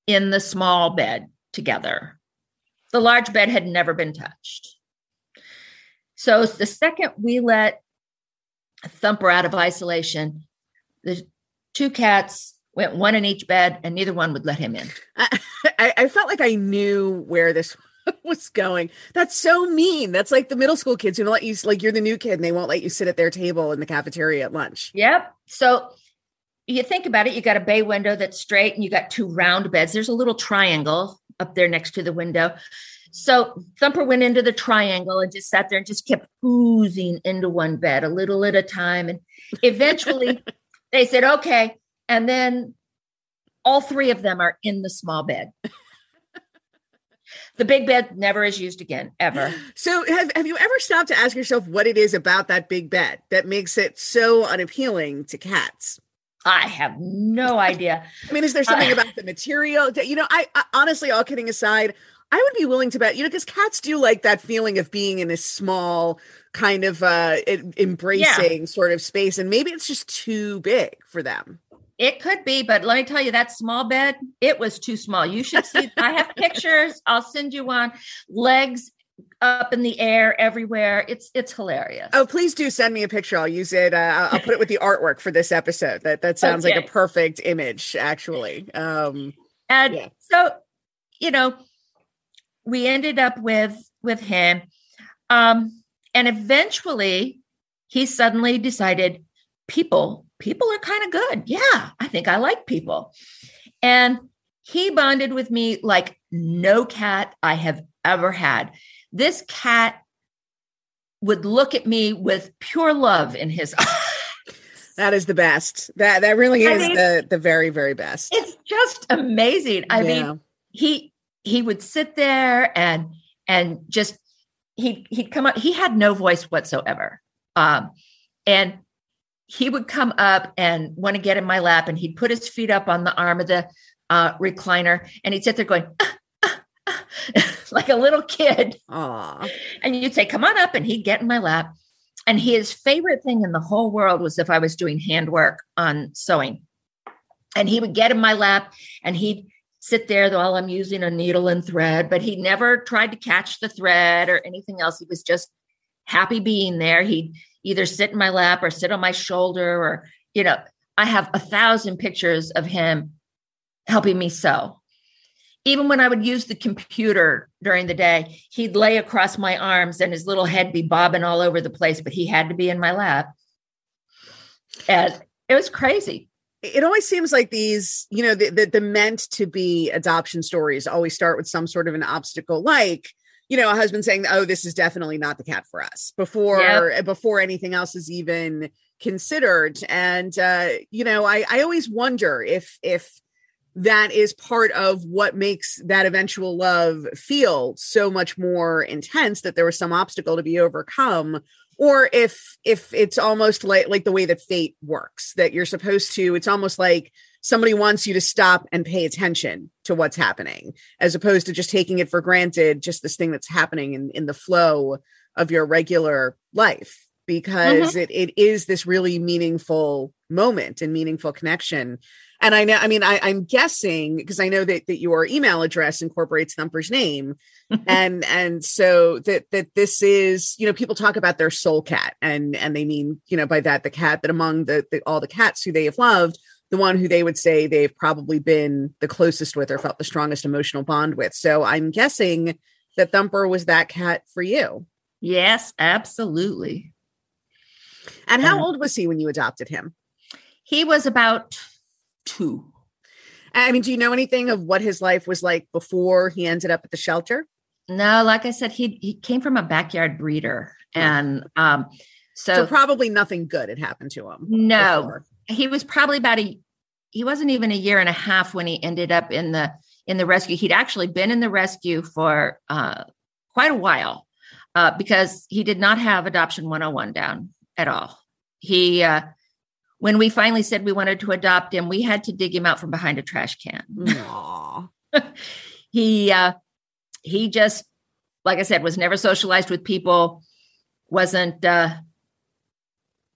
in the small bed together. The large bed had never been touched. So the second we let Thumper out of isolation, the two cats went one in each bed and neither one would let him in. I, [laughs] I felt like I knew where this [laughs] was going. That's so mean. That's like the middle school kids who don't let you like you're the new kid and they won't let you sit at their table in the cafeteria at lunch. Yep. So you think about it, you got a bay window that's straight and you got two round beds. There's a little triangle up there next to the window. So Thumper went into the triangle and just sat there and just kept oozing into one bed a little at a time. And eventually [laughs] they said, okay, and then all three of them are in the small bed. the big bed never is used again, ever. So, have, have you ever stopped to ask yourself what it is about that big bed that makes it so unappealing to cats? I have no idea. [laughs] I mean, is there something uh, about the material? That, you know, I, I honestly, all kidding aside, I would be willing to bet, you know, because cats do like that feeling of being in a small kind of uh embracing yeah. sort of space. And maybe it's just too big for them. It could be, but let me tell you, that small bed, it was too small. You should see. I have pictures. I'll send you one. Legs up in the air everywhere. It's it's hilarious. Oh, please do send me a picture. I'll use it. Uh, I'll put it with the artwork for this episode. That that sounds okay. like a perfect image, actually. Um, and yeah. so, you know, we ended up with with him, um, and eventually, he suddenly decided people people are kind of good. Yeah, I think I like people. And he bonded with me like no cat I have ever had. This cat would look at me with pure love in his [laughs] eyes. That is the best. That that really is I mean, the the very very best. It's just amazing. I yeah. mean, he he would sit there and and just he he'd come up. He had no voice whatsoever. Um, and he would come up and want to get in my lap and he'd put his feet up on the arm of the uh, recliner and he'd sit there going ah, ah, ah, like a little kid Aww. and you'd say come on up and he'd get in my lap and his favorite thing in the whole world was if i was doing handwork on sewing and he would get in my lap and he'd sit there while i'm using a needle and thread but he never tried to catch the thread or anything else. He was just happy being there. He'd either sit in my lap or sit on my shoulder or you know i have a thousand pictures of him helping me sew. Even when i would use the computer during the day he'd lay across my arms and his little head be bobbing all over the place but he had to be in my lap. And it was crazy it always seems like these you know the, the, the meant to be adoption stories always start with some sort of an obstacle like you know, a husband saying, "Oh, this is definitely not the cat for us," before yep. before anything else is even considered. And uh, you know, I I always wonder if if that is part of what makes that eventual love feel so much more intense that there was some obstacle to be overcome or if if it's almost like like the way that fate works that you're supposed to it's almost like somebody wants you to stop and pay attention to what's happening as opposed to just taking it for granted just this thing that's happening in, in the flow of your regular life because mm-hmm. it, it is this really meaningful moment and meaningful connection and i know i mean I, i'm guessing because i know that, that your email address incorporates thumper's name [laughs] and and so that that this is you know people talk about their soul cat and and they mean you know by that the cat that among the, the all the cats who they have loved the one who they would say they've probably been the closest with or felt the strongest emotional bond with. So I'm guessing that Thumper was that cat for you. Yes, absolutely. And how um, old was he when you adopted him? He was about two. I mean, do you know anything of what his life was like before he ended up at the shelter? No, like I said, he he came from a backyard breeder, and um, so, so probably nothing good had happened to him. No, before he was probably about a he wasn't even a year and a half when he ended up in the in the rescue. He'd actually been in the rescue for uh, quite a while uh, because he did not have adoption 101 down at all. He uh, when we finally said we wanted to adopt him, we had to dig him out from behind a trash can. [laughs] he uh, he just like I said was never socialized with people, wasn't uh,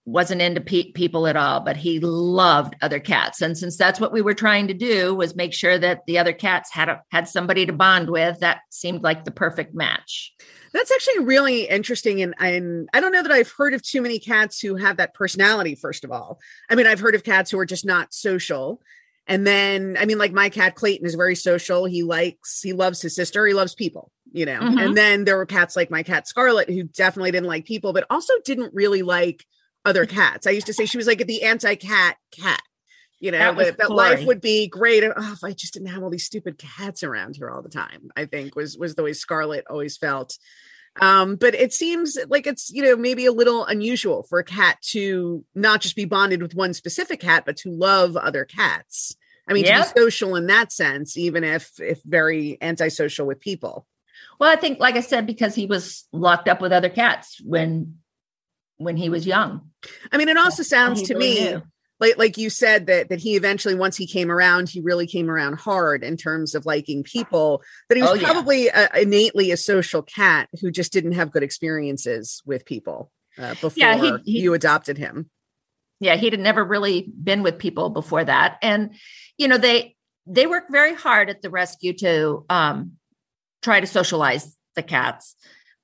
wasn't into pe- people at all but he loved other cats and since that's what we were trying to do was make sure that the other cats had a, had somebody to bond with that seemed like the perfect match that's actually really interesting and, and i don't know that i've heard of too many cats who have that personality first of all i mean i've heard of cats who are just not social and then i mean like my cat clayton is very social he likes he loves his sister he loves people you know mm-hmm. and then there were cats like my cat scarlet who definitely didn't like people but also didn't really like other [laughs] cats. I used to say she was like the anti-cat cat. You know, that, that life would be great And, oh, if I just didn't have all these stupid cats around here all the time. I think was was the way Scarlet always felt. Um, but it seems like it's you know maybe a little unusual for a cat to not just be bonded with one specific cat, but to love other cats. I mean, yep. to be social in that sense, even if if very antisocial with people. Well, I think, like I said, because he was locked up with other cats when when he was young. I mean, it also sounds to me like like you said that that he eventually once he came around, he really came around hard in terms of liking people. That he was oh, probably yeah. a, innately a social cat who just didn't have good experiences with people uh, before yeah, he, he, you adopted him. Yeah, he'd never really been with people before that, and you know they they work very hard at the rescue to um, try to socialize the cats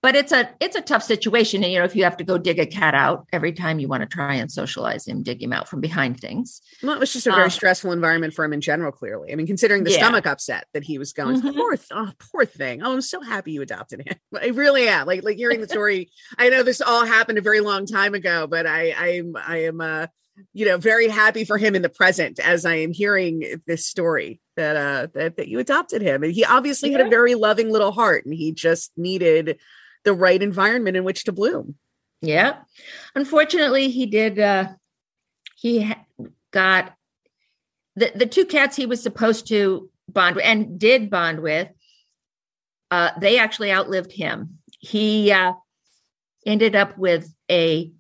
but it's a it's a tough situation. And you know if you have to go dig a cat out every time you want to try and socialize him dig him out from behind things. Well it was just a very um, stressful environment for him in general clearly. I mean considering the yeah. stomach upset that he was going mm-hmm. poor, oh, poor thing. Oh i'm so happy you adopted him. [laughs] I really am. Like like hearing the story i know this all happened a very long time ago but i i'm i am uh you know very happy for him in the present as i am hearing this story that uh that, that you adopted him. And he obviously yeah. had a very loving little heart and he just needed the right environment in which to bloom. Yeah. Unfortunately, he did uh he got the the two cats he was supposed to bond with and did bond with uh they actually outlived him. He uh ended up with a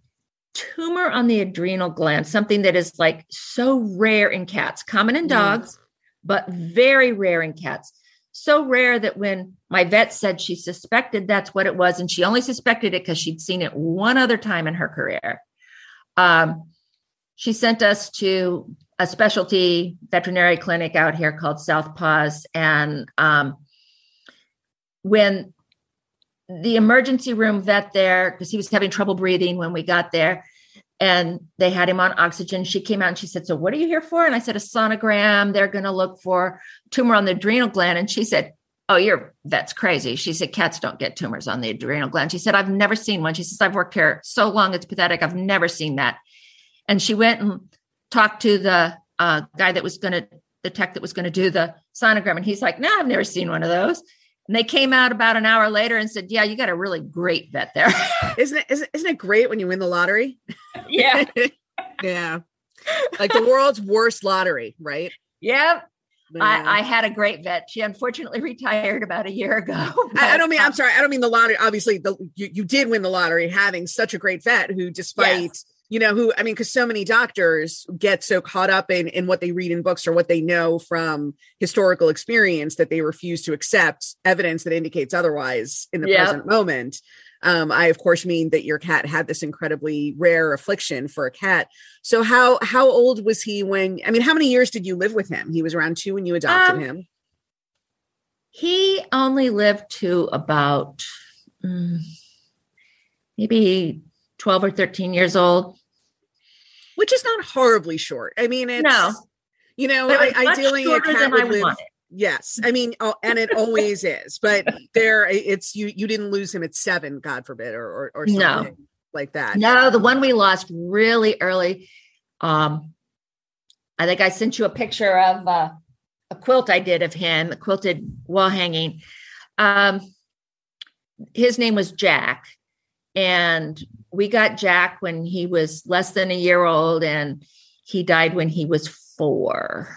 tumor on the adrenal gland, something that is like so rare in cats, common in dogs, mm. but very rare in cats so rare that when my vet said she suspected that's what it was, and she only suspected it because she'd seen it one other time in her career. Um, she sent us to a specialty veterinary clinic out here called South Paws. And um, when the emergency room vet there, because he was having trouble breathing when we got there, and they had him on oxygen. She came out and she said, So, what are you here for? And I said, A sonogram. They're going to look for tumor on the adrenal gland. And she said, Oh, you're that's crazy. She said, Cats don't get tumors on the adrenal gland. She said, I've never seen one. She says, I've worked here so long, it's pathetic. I've never seen that. And she went and talked to the uh, guy that was going to, the tech that was going to do the sonogram. And he's like, No, I've never seen one of those. And they came out about an hour later and said, "Yeah, you got a really great vet there." [laughs] isn't it? Isn't, isn't it great when you win the lottery? yeah, [laughs] yeah, like the world's worst lottery, right? Yep. I, I, had a great vet. She unfortunately [laughs] retired about a year ago. I, I, don't mean. I'm uh, sorry. I don't mean the lottery. Obviously, the you, you did win the lottery, having such a great vet who, despite yes you know who i mean because so many doctors get so caught up in in what they read in books or what they know from historical experience that they refuse to accept evidence that indicates otherwise in the yep. present moment. Um, i of course mean that your cat had this incredibly rare affliction for a cat. So how how old was he when i mean how many years did you live with him? He was around two when you adopted um, him. he only lived to about mm, maybe 12 or 13 years old which is not horribly short. I mean, it's no, you know, I, ideally a cat would live. Yes, I mean, oh, and it always is. But [laughs] there, it's you. You didn't lose him at seven, God forbid, or or, or something no. like that. No, the one we lost really early. Um, I think I sent you a picture of uh, a quilt I did of him, a quilted wall hanging. Um, his name was Jack, and we got Jack when he was less than a year old, and he died when he was four.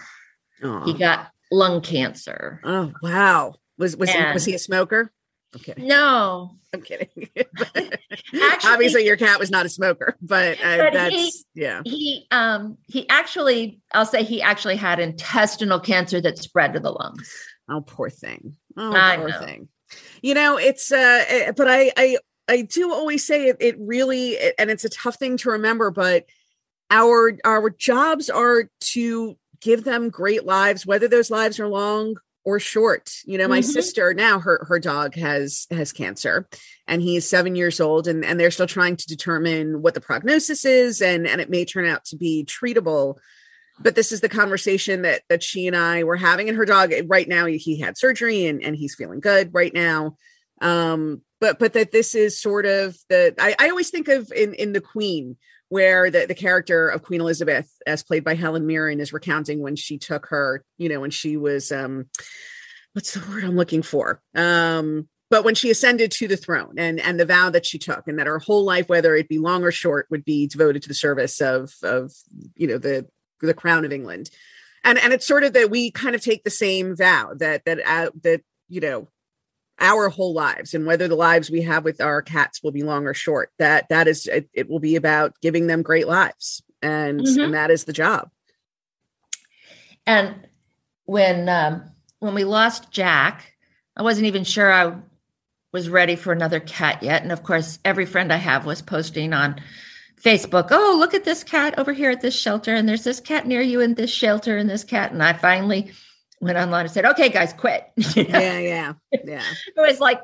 Aww. He got lung cancer. Oh wow! Was was and, he, was he a smoker? Okay. No, I'm kidding. [laughs] actually, Obviously, your cat was not a smoker, but, uh, but that's he, yeah. He um he actually, I'll say he actually had intestinal cancer that spread to the lungs. Oh, poor thing. Oh, I poor know. thing. You know, it's uh, eh, but I I I do always say it, it really, and it's a tough thing to remember, but our our jobs are to give them great lives, whether those lives are long or short. You know, my mm-hmm. sister now her her dog has has cancer and he's 7 years old and and they're still trying to determine what the prognosis is and and it may turn out to be treatable. But this is the conversation that that she and I were having and her dog right now he had surgery and and he's feeling good right now. Um but but that this is sort of the I, I always think of in in the Queen where the, the character of Queen Elizabeth, as played by Helen Mirren, is recounting when she took her, you know, when she was um what's the word I'm looking for? Um, but when she ascended to the throne and and the vow that she took, and that her whole life, whether it be long or short, would be devoted to the service of of you know the the crown of England. And and it's sort of that we kind of take the same vow that that uh, that you know our whole lives and whether the lives we have with our cats will be long or short that that is it, it will be about giving them great lives and mm-hmm. and that is the job. And when um when we lost jack i wasn't even sure i was ready for another cat yet. And of course every friend i have was posting on facebook oh look at this cat over here at this shelter and there's this cat near you in this shelter and this cat. And i finally went online and said, okay, guys, quit. [laughs] yeah, yeah, yeah. [laughs] it was like,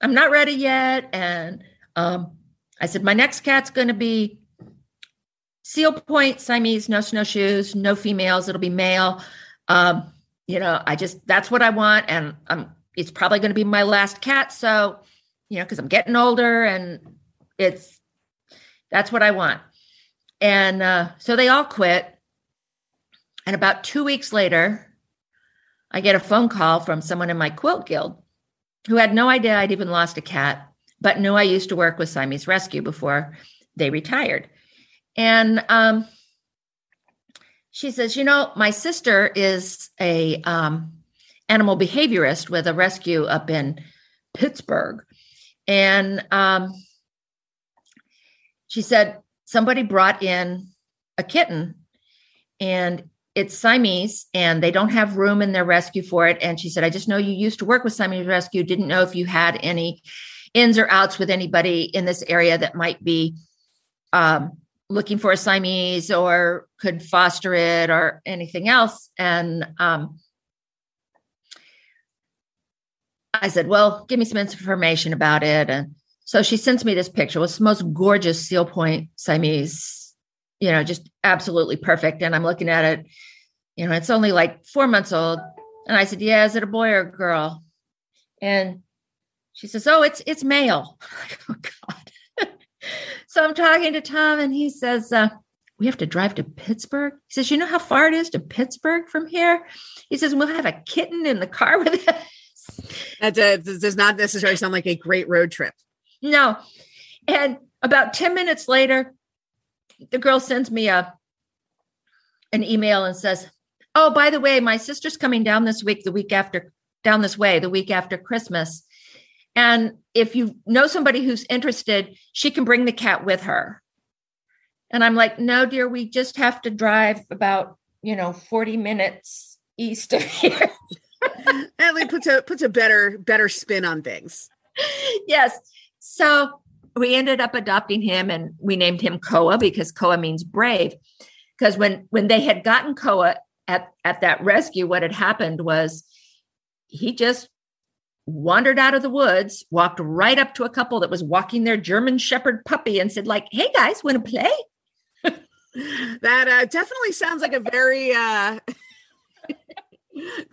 I'm not ready yet. And um, I said, my next cat's going to be seal point Siamese, no snowshoes, no females. It'll be male. Um, you know, I just, that's what I want. And I'm, it's probably going to be my last cat. So, you know, because I'm getting older and it's, that's what I want. And uh, so they all quit. And about two weeks later, I get a phone call from someone in my quilt guild who had no idea I'd even lost a cat, but knew I used to work with Siamese Rescue before they retired. And um, she says, "You know, my sister is a um, animal behaviorist with a rescue up in Pittsburgh, and um, she said somebody brought in a kitten, and it's Siamese and they don't have room in their rescue for it. And she said, I just know you used to work with Siamese Rescue, didn't know if you had any ins or outs with anybody in this area that might be um, looking for a Siamese or could foster it or anything else. And um, I said, Well, give me some information about it. And so she sends me this picture. It was the most gorgeous seal point Siamese you know, just absolutely perfect. And I'm looking at it, you know, it's only like four months old. And I said, Yeah, is it a boy or a girl? And she says, Oh, it's it's male. [laughs] oh God. [laughs] so I'm talking to Tom and he says, uh, we have to drive to Pittsburgh. He says, You know how far it is to Pittsburgh from here? He says, We'll have a kitten in the car with us. [laughs] That does not necessarily sound like a great road trip. No. And about 10 minutes later, the girl sends me a an email and says, "Oh, by the way, my sister's coming down this week, the week after down this way, the week after Christmas. And if you know somebody who's interested, she can bring the cat with her." And I'm like, "No, dear, we just have to drive about, you know, 40 minutes east of [laughs] here." Natalie puts a puts a better better spin on things. Yes. So we ended up adopting him and we named him Koa because Koa means brave. Because when when they had gotten Koa at, at that rescue, what had happened was he just wandered out of the woods, walked right up to a couple that was walking their German Shepherd puppy and said, like, hey guys, want to play? [laughs] that uh, definitely sounds like a very uh [laughs]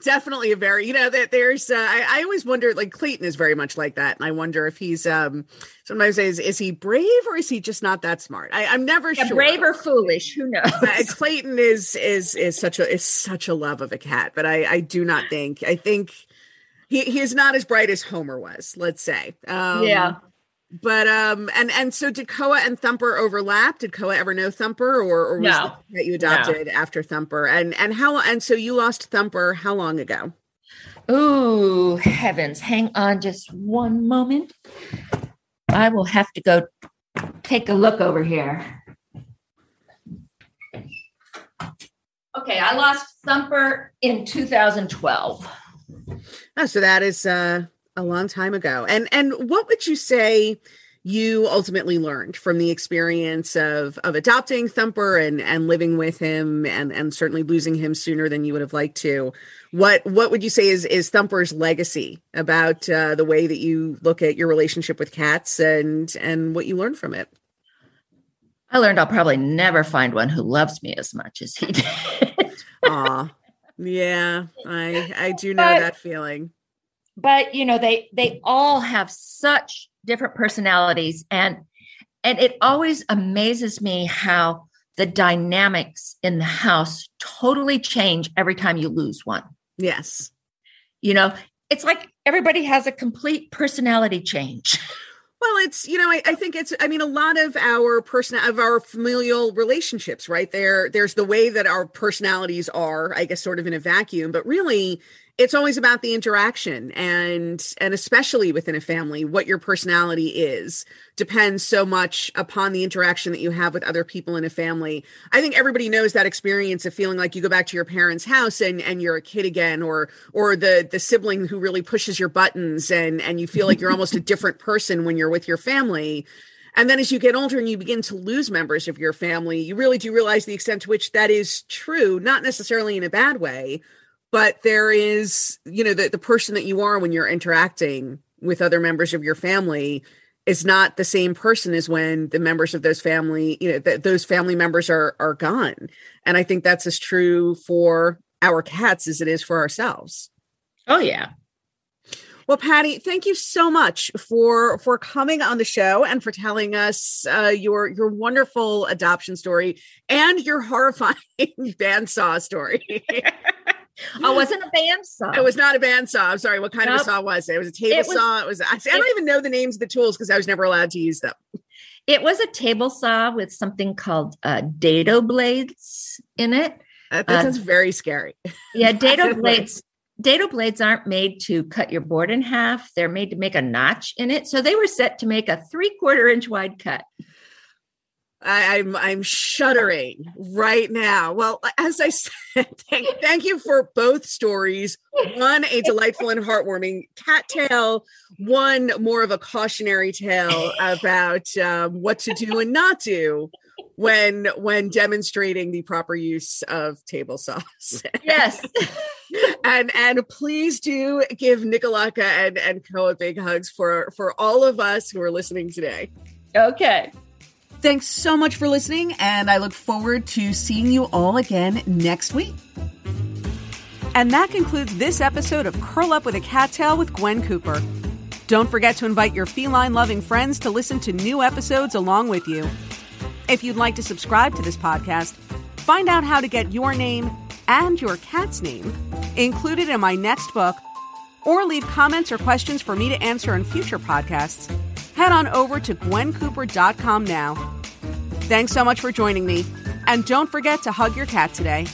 definitely a very you know that there's uh, I, I always wonder like clayton is very much like that and i wonder if he's um sometimes is is he brave or is he just not that smart? I, i'm never yeah, sure. brave or foolish who knows? Uh, clayton is is is such a is such a love of a cat but i i do not think i think he, he is not as bright as homer was let's say. Um yeah but um and and so did Koa and Thumper overlap? Did Koa ever know Thumper or, or was no. that you adopted no. after Thumper? And and how and so you lost Thumper how long ago? Oh heavens, hang on just one moment. I will have to go take a look over here. Okay, I lost Thumper in 2012. Oh, so that is uh a long time ago. And and what would you say you ultimately learned from the experience of of adopting Thumper and and living with him and and certainly losing him sooner than you would have liked to? What what would you say is is Thumper's legacy about uh, the way that you look at your relationship with cats and and what you learned from it? I learned I'll probably never find one who loves me as much as he did. Aw. Yeah, I I do know but, that feeling but you know they they all have such different personalities. And and it always amazes me how the dynamics in the house totally change every time you lose one. Yes. You know it's like everybody has a complete personality change. [laughs] Well, it's you know I, I, think it's I mean a lot of our person of our familial relationships, right? There, there's the way that our personalities are, I guess, sort of in a vacuum, but really it's always about the interaction and and especially within a family what your personality is depends so much upon the interaction that you have with other people in a family. I think everybody knows that experience of feeling like you go back to your parents house and and you're a kid again or or the the sibling who really pushes your buttons and and you feel like you're almost a [laughs] different person when you're with your family. And then as you get older and you begin to lose members of your family, you really do realize the extent to which that is true, not necessarily in a bad way, but there is you know the, the person that you are when you're interacting with other members of your family is not the same person as when the members of those family you know th- those family members are are gone. And i think that's as true for our cats as it is for ourselves. Oh yeah. Well patty thank you so much for for coming on the show and for telling us uh, your your wonderful adoption story and your horrifying [laughs] bandsaw story [laughs] Oh, wasn't a bandsaw. It was not a bandsaw. I'm sorry. What kind nope. of a saw was it? It was a table it was, saw. It was. I, I don't even know the names of the tools because I was never allowed to use them. It was a table saw with something called uh, dado blades in it. That, that uh, sounds very scary. Yeah, [laughs] dado blades. Dado blades aren't made to cut your board in half. They're made to make a notch in it. So they were set to make a three quarter inch wide cut. I, am I'm, I'm shuddering right now. Well, as I [laughs] said, thank, thank you for both stories. One a delightful and heartwarming cat tale. One more of a cautionary tale about um, what to do and not do when when demonstrating the proper use of table saws. Yes. [laughs] and and please do give Nicolaka and and Koa big hugs for for all of us who are listening today. Okay. Thanks so much for listening, and I look forward to seeing you all again next week. And that concludes this episode of Curl Up with a Cat Tale with Gwen Cooper. Don't forget to invite your feline loving friends to listen to new episodes along with you. If you'd like to subscribe to this podcast, find out how to get your name and your cat's name included in my next book, or leave comments or questions for me to answer in future podcasts, head on over to gwencooper.com now. Thanks so much for joining me, and don't forget to hug your cat today.